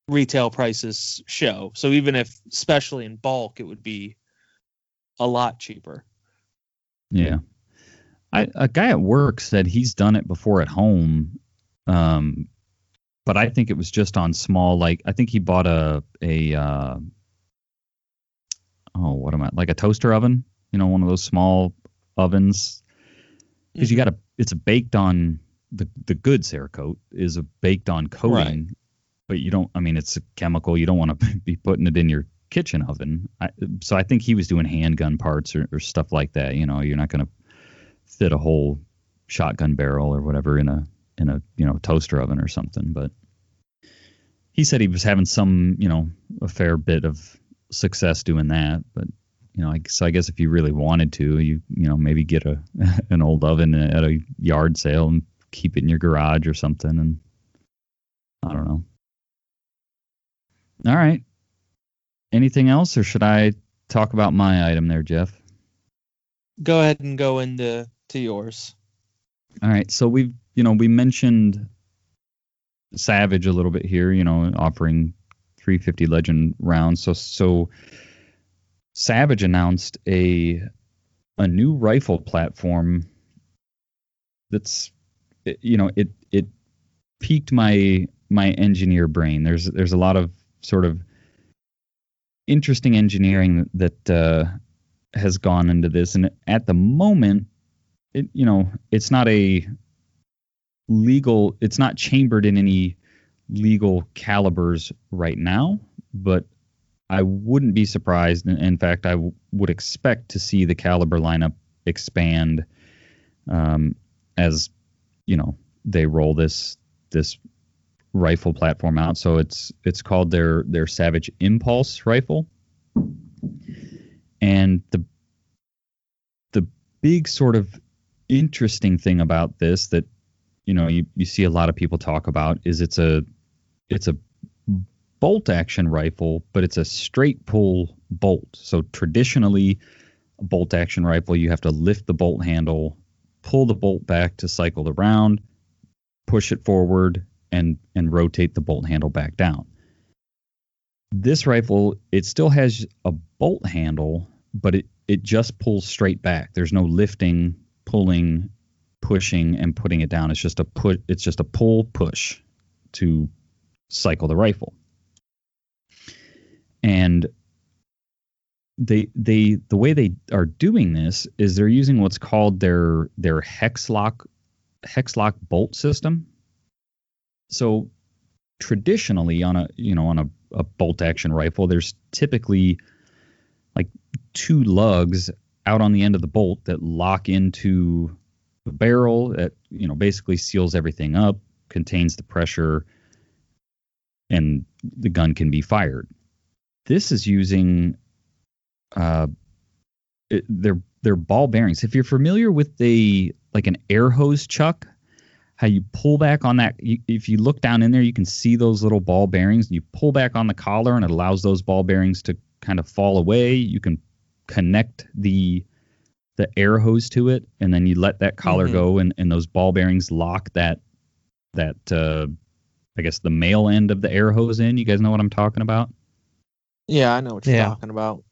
retail prices show. So even if especially in bulk it would be a lot cheaper. Yeah. I, a guy at work said he's done it before at home, um, but I think it was just on small. Like I think he bought a a uh, oh what am I like a toaster oven? You know, one of those small ovens because you got to it's a baked on the the good Cerakote is a baked on coating, but you don't. I mean, it's a chemical. You don't want to *laughs* be putting it in your kitchen oven. I, so I think he was doing handgun parts or, or stuff like that. You know, you're not going to fit a whole shotgun barrel or whatever in a in a you know toaster oven or something. But he said he was having some you know a fair bit of success doing that. But you know, I, so I guess if you really wanted to, you you know maybe get a *laughs* an old oven at a yard sale and keep it in your garage or something. And I don't know. All right. Anything else, or should I talk about my item there, Jeff? Go ahead and go into to yours. All right. So we've, you know, we mentioned Savage a little bit here, you know, offering 350 Legend rounds. So, so Savage announced a a new rifle platform that's, you know, it it piqued my my engineer brain. There's there's a lot of sort of interesting engineering that uh, has gone into this, and at the moment, it you know it's not a legal it's not chambered in any legal calibers right now but i wouldn't be surprised in, fact i w- would expect to see the caliber lineup expand um, as you know they roll this this rifle platform out. So it's it's called their their savage impulse rifle. And the the big sort of interesting thing about this that you know you, you see a lot of people talk about is it's a it's a bolt action rifle but it's a straight pull bolt. So traditionally a bolt action rifle you have to lift the bolt handle pull the bolt back to cycle the round push it forward and and rotate the bolt handle back down. This rifle it still has a bolt handle but it it just pulls straight back. There's no lifting pulling pushing and putting it down. It's just a put it's just a pull push to cycle the rifle. And they they the way they are doing this is they're using what's called their their hex lock hex lock bolt system. So traditionally on a you know on a, a bolt action rifle there's typically like two lugs out on the end of the bolt that lock into the barrel that you know basically seals everything up contains the pressure and the gun can be fired this is using uh, it, they're they're ball bearings. If you're familiar with the like an air hose chuck, how you pull back on that. You, if you look down in there, you can see those little ball bearings. You pull back on the collar, and it allows those ball bearings to kind of fall away. You can connect the the air hose to it, and then you let that collar Mhm. go, and, and those ball bearings lock that that uh, I guess the male end of the air hose in. You guys know what I'm talking about? Yeah, I know what you're Yeah. talking about.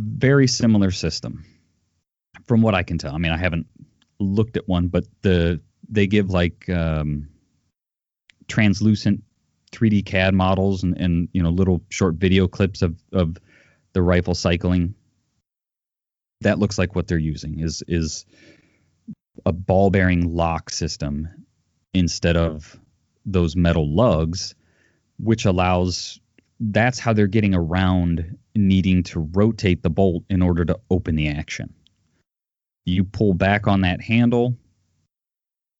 very similar system from what I can tell. I mean, I haven't looked at one, but the they give like um, translucent 3D CAD models and, and you know little short video clips of of the rifle cycling. That looks like what they're using is is a ball bearing lock system instead of those metal lugs, which allows that's how they're getting around needing to rotate the bolt in order to open the action. You pull back on that handle.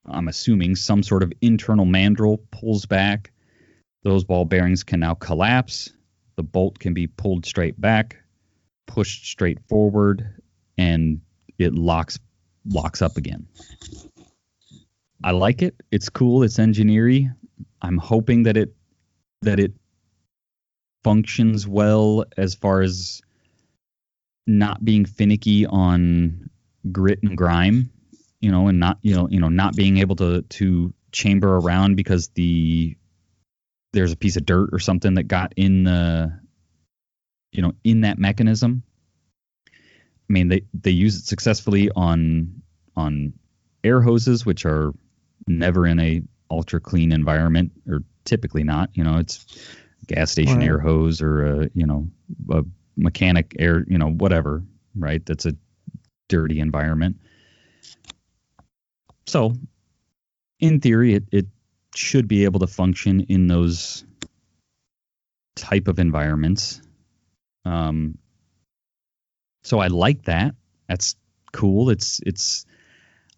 I'm assuming some sort of internal mandrel pulls back. Those ball bearings can now collapse. The bolt can be pulled straight back, pushed straight forward, and it locks locks up again. I like it. It's cool. It's engineering. I'm hoping that it that it functions well as far as not being finicky on grit and grime, you know, and not you know you know not being able to to chamber around because the there's a piece of dirt or something that got in the you know in that mechanism. I mean they they use it successfully on on air hoses which are never in a ultra clean environment or typically not, you know, it's gas station Right. air hose or a you know a mechanic air you know whatever right? That's a dirty environment. So in theory it, it should be able to function in those type of environments. Um so i like that. That's cool. It's it's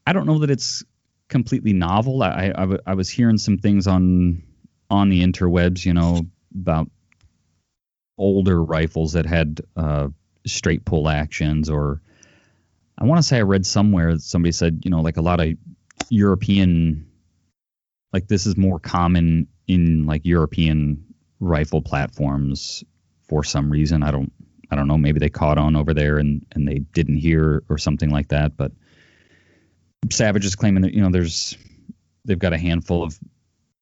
i don't know that it's completely novel. I i, was hearing some things on on the interwebs you know about older rifles that had uh, straight pull actions, or I want to say I read somewhere somebody said, you know, like a lot of European, like this is more common in like European rifle platforms for some reason. I don't, I don't know. Maybe they caught on over there and and they didn't hear or something like that. But Savage is claiming that you know there's they've got a handful of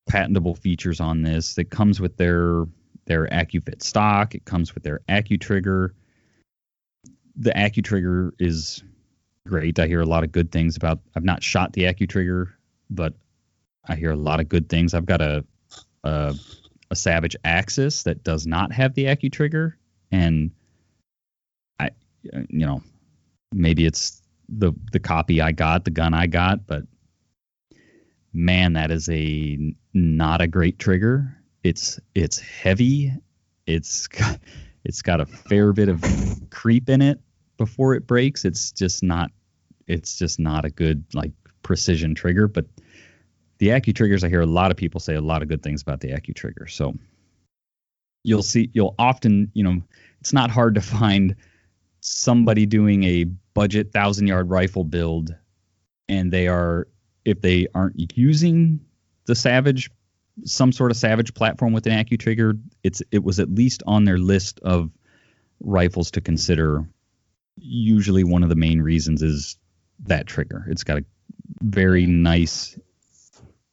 patentable features on this that comes with their their AccuFit stock. It comes with their AccuTrigger. The AccuTrigger is great. I hear a lot of good things about. I've not shot the AccuTrigger, but I hear a lot of good things. I've got a a, a Savage Axis that does not have the AccuTrigger, and Uh, you know, maybe it's the the copy I got, the gun I got, but man, that is a not a great trigger. It's it's heavy. It's *laughs* got, it's got a fair bit of creep in it before it breaks. It's just not it's just not a good like precision trigger. But the Accu triggers, I hear a lot of people say a lot of good things about the Accu trigger. So you'll see you'll often you know it's not hard to *laughs* find somebody doing a budget thousand yard rifle build and they are if they aren't using the Savage, some sort of Savage platform with an AccuTrigger, it's it was at least on their list of rifles to consider. Usually, one of the main reasons is that trigger. It's got a very nice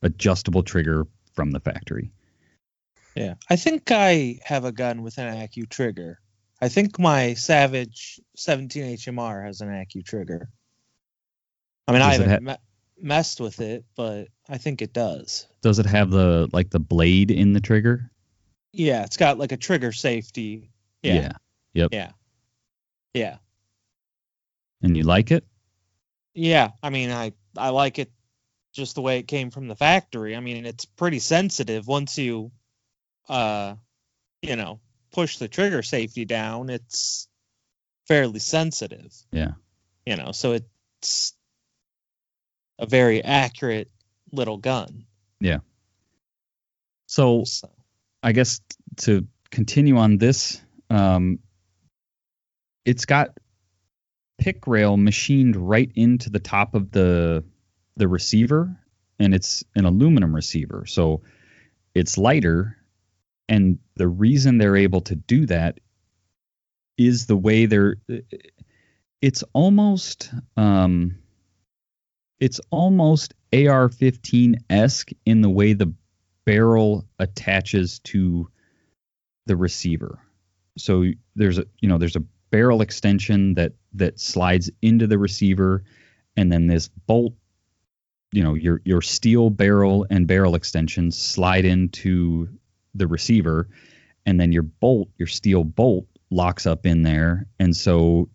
adjustable trigger from the factory. Yeah, I think I have a gun with an Accu trigger. I think my Savage 17 HMR has an Accu trigger. I mean, I Does it haven't me- messed with it, but I think it does. Does it have the like the blade in the trigger? Yeah, it's got like a trigger safety. Yeah, yeah, yeah. Yeah. And you like it? Yeah, I mean, I I like it just the way it came from the factory. I mean, it's pretty sensitive once you, uh, you know, push the trigger safety down. It's fairly sensitive. Yeah. You know, so it's a very accurate little gun. So So, I guess to continue on this, um, it's got pick rail machined right into the top of the the receiver, and it's an aluminum receiver, so it's lighter. And the reason they're able to do that is the way they're. It's almost. Um, it's almost AR-15 esque in the way the barrel attaches to the receiver. So there's a you know there's a barrel extension that that slides into the receiver, and then this bolt, you know your your steel barrel and barrel extensions slide into the receiver, and then your bolt, your steel bolt, locks up in there, and so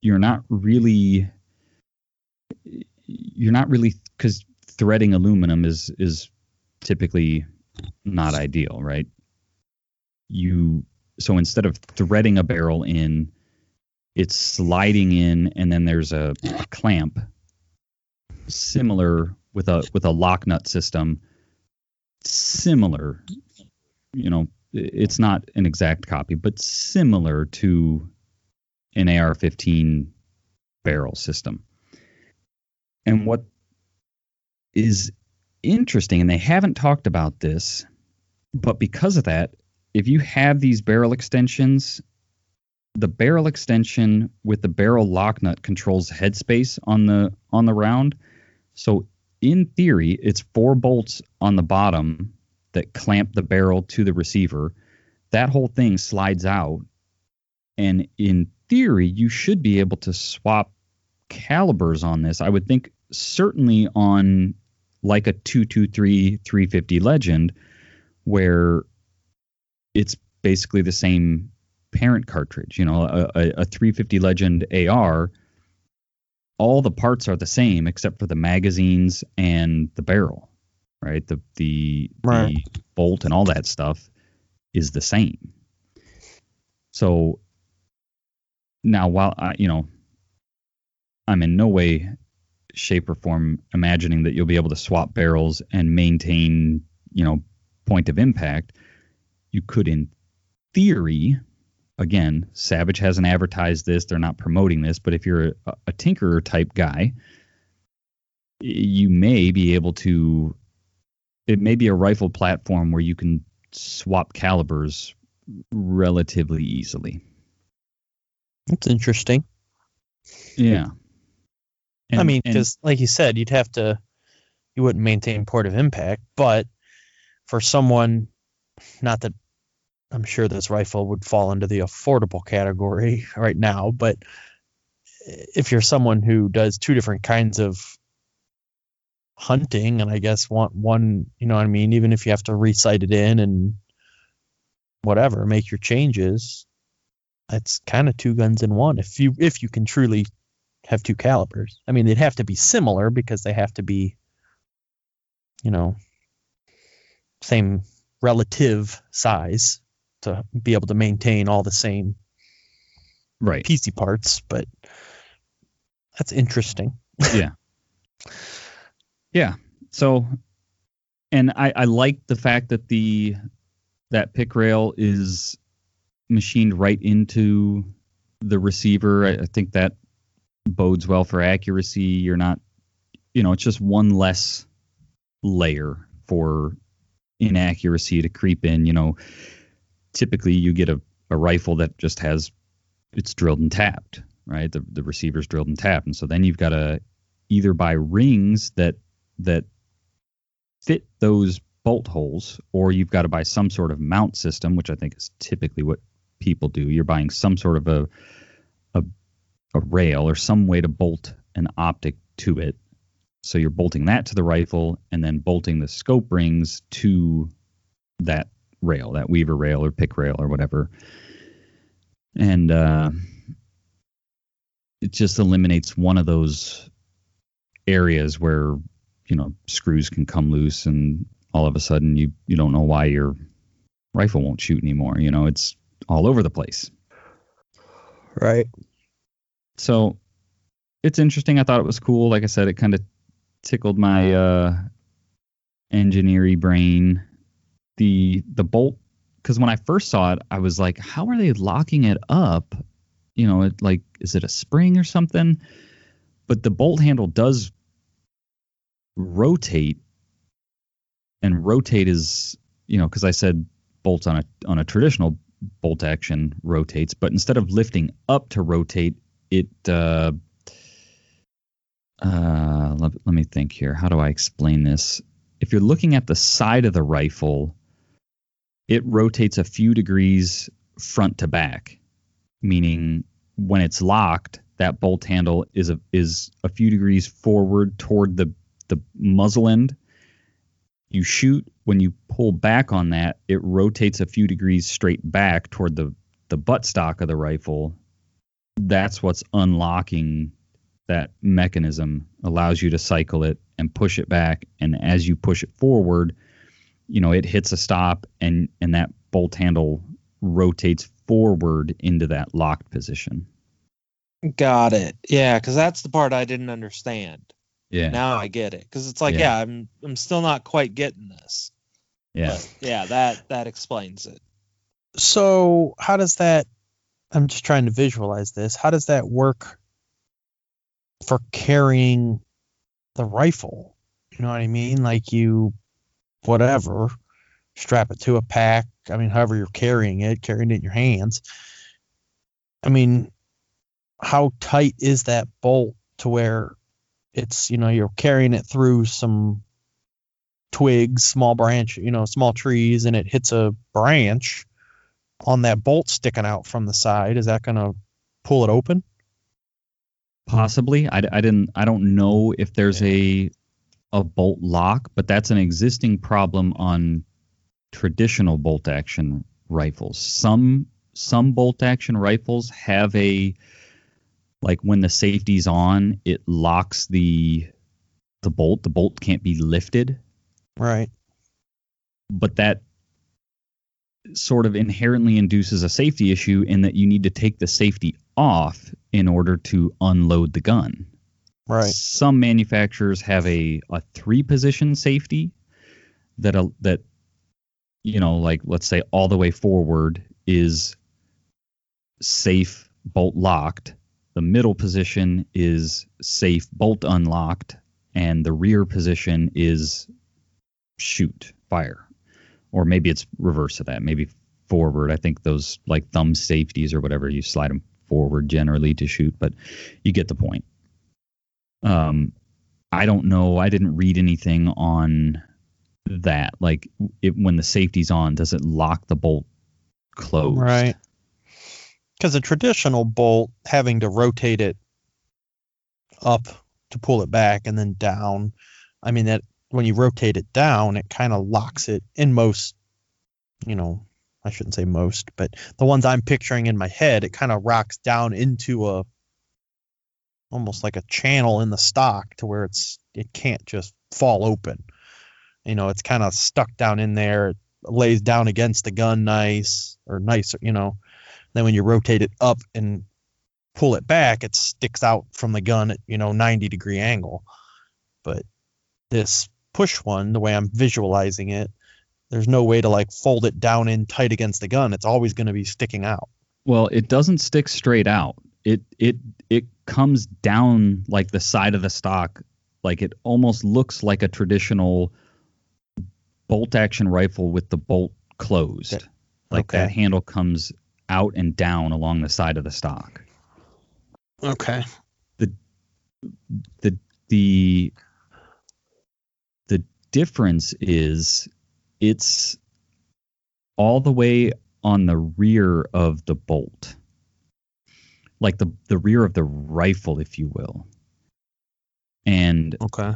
you're not really you're not really because threading aluminum is is typically not ideal, right? You so instead of threading a barrel in, it's sliding in, and then there's a, clamp similar with a with a lock nut system. Similar, you know, it's not an exact copy, but similar to an AR-15 barrel system. And what is interesting, and they haven't talked about this, but because of that, if you have these barrel extensions, the barrel extension with the barrel lock nut controls headspace on the on the round. So in theory, it's four bolts on the bottom that clamp the barrel to the receiver. That whole thing slides out, and in theory, you should be able to swap calibers on this. I would think certainly on like a 223 350 legend where it's basically the same parent cartridge you know a, a, 350 legend ar all the parts are the same except for the magazines and the barrel right the the, right. the bolt and all that stuff is the same so now while I, you know i'm in no way shape or form imagining that you'll be able to swap barrels and maintain, you know, point of impact. You could, in theory, again, Savage hasn't advertised this, they're not promoting this, but if you're a, a tinkerer type guy, you may be able to. It may be a rifle platform where you can swap calibers relatively easily. That's interesting. Yeah. And, I mean, because like you said, you'd have to, you wouldn't maintain port of impact, but for someone, not that I'm sure this rifle would fall into the affordable category *laughs* right now, but if you're someone who does two different kinds of hunting, and I guess want one, you know what I mean, even if you have to resight it in and whatever, make your changes, that's kind of two guns in one. If you if you can truly have two calibers. I mean, they'd have to be similar because they have to be, you know, same relative size to be able to maintain all the same right PC parts. But that's interesting. yeah. *laughs* Yeah. So, and I, I like the fact that the that pick rail is machined right into the receiver. I, I think that bodes well for accuracy. You're not, you know, it's just one less layer for inaccuracy to creep in. You know, typically you get a, a rifle that just has it's drilled and tapped, right? The the receiver's drilled and tapped, and so then you've got to either buy rings that that fit those bolt holes, or you've got to buy some sort of mount system, which I think is typically what people do. You're buying some sort of a a rail or some way to bolt an optic to it. So you're bolting that to the rifle and then bolting the scope rings to that rail, that weaver rail or pick rail or whatever. And uh, it just eliminates one of those areas where, you know, screws can come loose and all of a sudden you, you don't know why your rifle won't shoot anymore. You know, it's all over the place. Right so it's interesting. I thought it was cool. Like I said, it kind of tickled my uh, engineering brain. The the bolt because when I first saw it, I was like, how are they locking it up? you know, it like is it a spring or something? But the bolt handle does rotate, and rotate is you know because I said bolts on a on a traditional bolt action rotates, but instead of lifting up to rotate, it uh, uh, let, let me think here. How do I explain this? If you're looking at the side of the rifle, it rotates a few degrees front to back, meaning when it's locked, that bolt handle is a is a few degrees forward toward the the muzzle end. You shoot when you pull back on that, it rotates a few degrees straight back toward the the butt stock of the rifle. That's what's unlocking that mechanism allows you to cycle it and push it back and as you push it forward you know it hits a stop and and that bolt handle rotates forward into that locked position Got it. Yeah, because that's the part I didn't understand. Yeah Now I get it. Because it's like, Yeah. yeah. I'm I'm still not quite getting this. yeah But yeah, that that explains it. So how does that? I'm just trying to visualize this. How does that work for carrying the rifle? You know what I mean? Like you, whatever, strap it to a pack. I mean, however you're carrying it, carrying it in your hands. I mean, how tight is that bolt to where it's you know you're carrying it through some twigs, small branch, you know, small trees, and it hits a branch on that bolt sticking out from the side, is that going to pull it open? possibly. I, I didn't i don't know if there's a a bolt lock but that's an existing problem on traditional bolt action rifles. Some some bolt action rifles have a like when the safety's on it locks the the bolt the bolt can't be lifted Right. but that sort of inherently induces a safety issue in that you need to take the safety off in order to unload the gun Right. some manufacturers have a, a three position safety that a, that you know like let's say all the way forward is safe bolt locked the middle position is safe bolt unlocked and the rear position is shoot fire. Or maybe it's reverse of that maybe forward. I think those like thumb safeties or whatever you slide them forward generally to shoot but you get the point. Um i don't know. I didn't read anything on that. Like it, when the safety's on does it lock the bolt closed? Right. Because a traditional bolt, having to rotate it up to pull it back and then down, I mean, that when you rotate it down, it kind of locks it in most, you know, I shouldn't say most, but the ones I'm picturing in my head, it kind of rocks down into a almost like a channel in the stock to where it's it can't just fall open. You know, it's kind of stuck down in there. It lays down against the gun nice or nicer, you know. Then when you rotate it up and pull it back, it sticks out from the gun at, you know, 90 degree angle. But this push one, the way I'm visualizing it, there's no way to like fold it down in tight against the gun. It's always going to be sticking out. Well, it doesn't stick straight out. It it it comes down like the side of the stock, like it almost looks like a traditional bolt action rifle with the bolt closed. Like that handle comes out and down along the side of the stock. Okay. the the the the difference is it's all the way on the rear of the bolt like the the rear of the rifle if you will and Okay.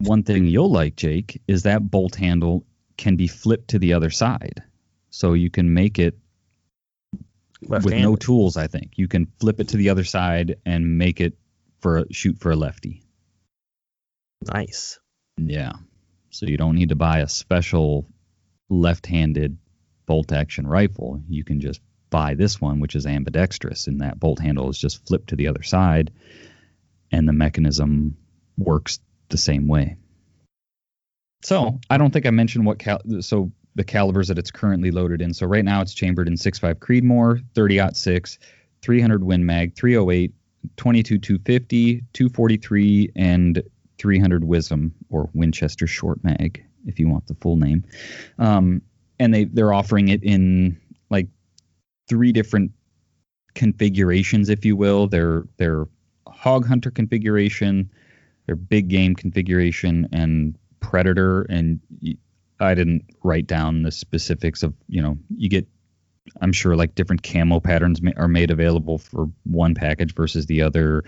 one thing you'll like jake is that bolt handle can be flipped to the other side so you can make it with no tools i think. You can flip it to the other side and make it for a, shoot for a lefty. Nice. yeah. So you don't need to buy a special left-handed bolt action rifle. You can just buy this one which is ambidextrous and that bolt handle is just flipped to the other side and the mechanism works the same way. So i don't think i mentioned what cal- so the calibers that it's currently loaded in so right now it's chambered in 6.5 creedmoor 30 6 300 Win Mag, 308, 22 250, 243, and 300 Wisdom or Winchester Short Mag, if you want the full name. Um, and they they're offering it in like three different configurations, if you will. Their their hog hunter configuration, their big game configuration, and predator. And I didn't write down the specifics of you know you get. I'm sure like different camo patterns ma- are made available for one package versus the other.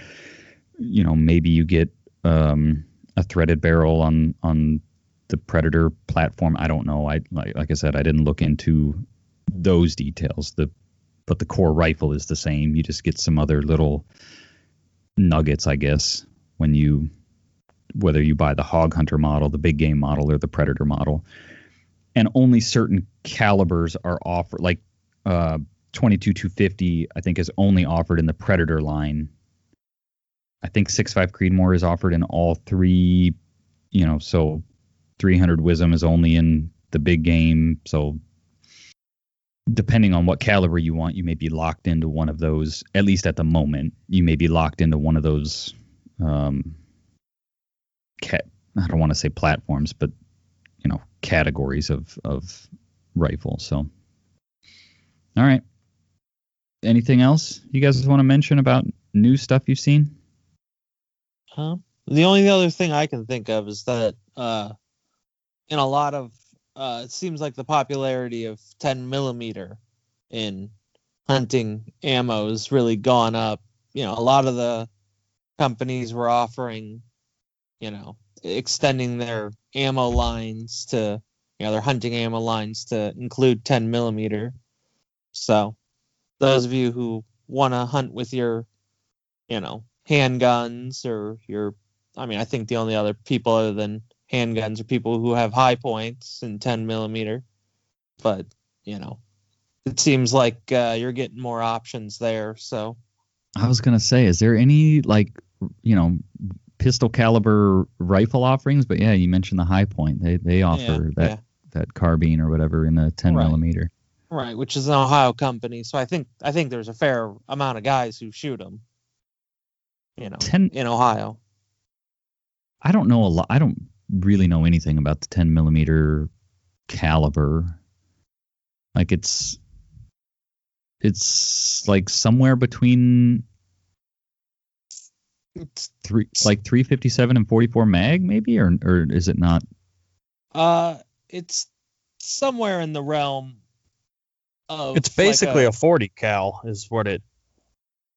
You know, maybe you get um, a threaded barrel on on the Predator platform. I don't know. I like, like I said, I didn't look into those details. The but the core rifle is the same. You just get some other little nuggets, I guess, when you whether you buy the Hog Hunter model, the big game model, or the Predator model. And only certain calibers are offered, like uh, 22 250, I think, is only offered in the Predator line. I think 6.5 Creedmoor is offered in all three, you know, so 300 Wisdom is only in the big game. So depending on what caliber you want, you may be locked into one of those. At least at the moment, you may be locked into one of those. Um, cat, I don't want to say platforms, but you know, categories of of rifle. So, all right. Anything else you guys want to mention about new stuff you've seen? Um, the only other thing I can think of is that uh, in a lot of uh, it seems like the popularity of 10 millimeter in hunting ammo has really gone up. You know, a lot of the companies were offering, you know, extending their ammo lines to, you know, their hunting ammo lines to include 10 millimeter. So, those of you who want to hunt with your, you know, handguns or your, I mean, I think the only other people other than handguns are people who have Hi-Points and 10 millimeter. But, you know, it seems like uh, you're getting more options there. So, I was gonna say, is there any like you know pistol caliber rifle offerings? But yeah, you mentioned the Hi-Point. They they offer yeah, that yeah. that carbine or whatever in a 10 Right. millimeter. right, which is an Ohio company. So I think I think there's a fair amount of guys who shoot them. You know, 10 in Ohio. I don't know a lot. I don't really know anything about the 10 millimeter caliber. Like it's it's like somewhere between It's three like 357 and 44 mag maybe or or is it not uh, it's somewhere in the realm of. It's like basically a, a 40 cal is what it.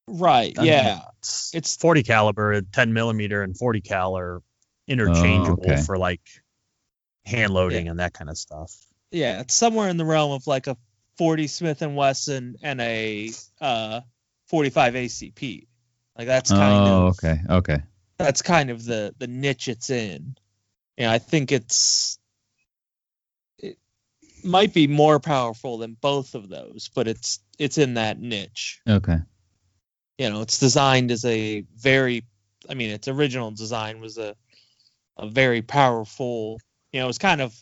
right. I mean, Yeah, It's, It's- 40 caliber, 10 millimeter, and 40 cal are interchangeable okay. for like hand loading and that kind of stuff. yeah. It's somewhere in the realm of like a 40 Smith and Wesson and a uh 45 ACP. Like that's kind Oh, of okay. Okay. that's kind of the the niche it's in. Yeah, I think it's it might be more powerful than both of those, but it's it's in that niche. Okay. You know, it's designed as a very I mean, its original design was a a very powerful, you know, it was kind of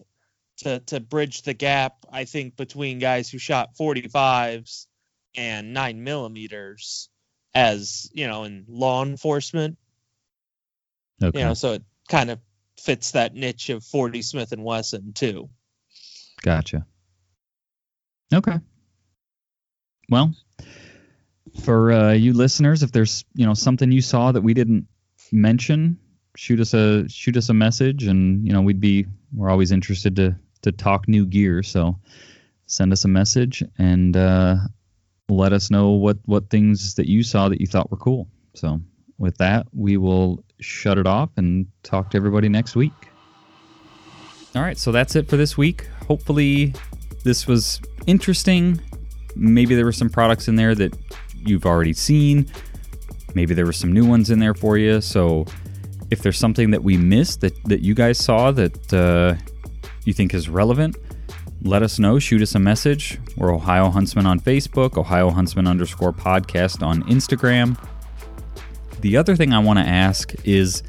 to to bridge the gap, I think, between guys who shot 45s and 9 millimeters as, you know, in law enforcement Okay. you know so it kind of fits that niche of 40 smith and wesson too Gotcha. Okay. Well, for uh, you listeners, if there's you know something you saw that we didn't mention, shoot us a shoot us a message, and you know we'd be we're always interested to to talk new gear. So send us a message and uh, let us know what what things that you saw that you thought were cool. So with that, we will shut it off and talk to everybody next week. All right, so that's it for this week. Hopefully, this was interesting. Maybe there were some products in there that you've already seen. Maybe there were some new ones in there for you. So, if there's something that we missed that, that you guys saw that uh, you think is relevant, let us know. Shoot us a message. We're Ohio Huntsman on Facebook, Ohio Huntsman underscore podcast on Instagram. The other thing I want to ask is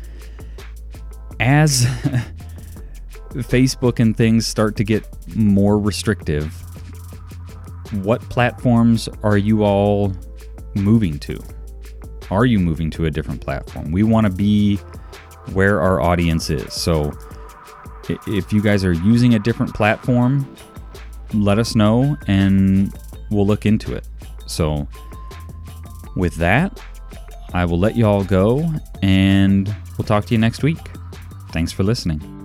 as *laughs* Facebook and things start to get more restrictive, what platforms are you all moving to? Are you moving to a different platform? We want to be where our audience is. So if you guys are using a different platform, let us know and we'll look into it. So with that, I will let you all go and we'll talk to you next week. Thanks for listening.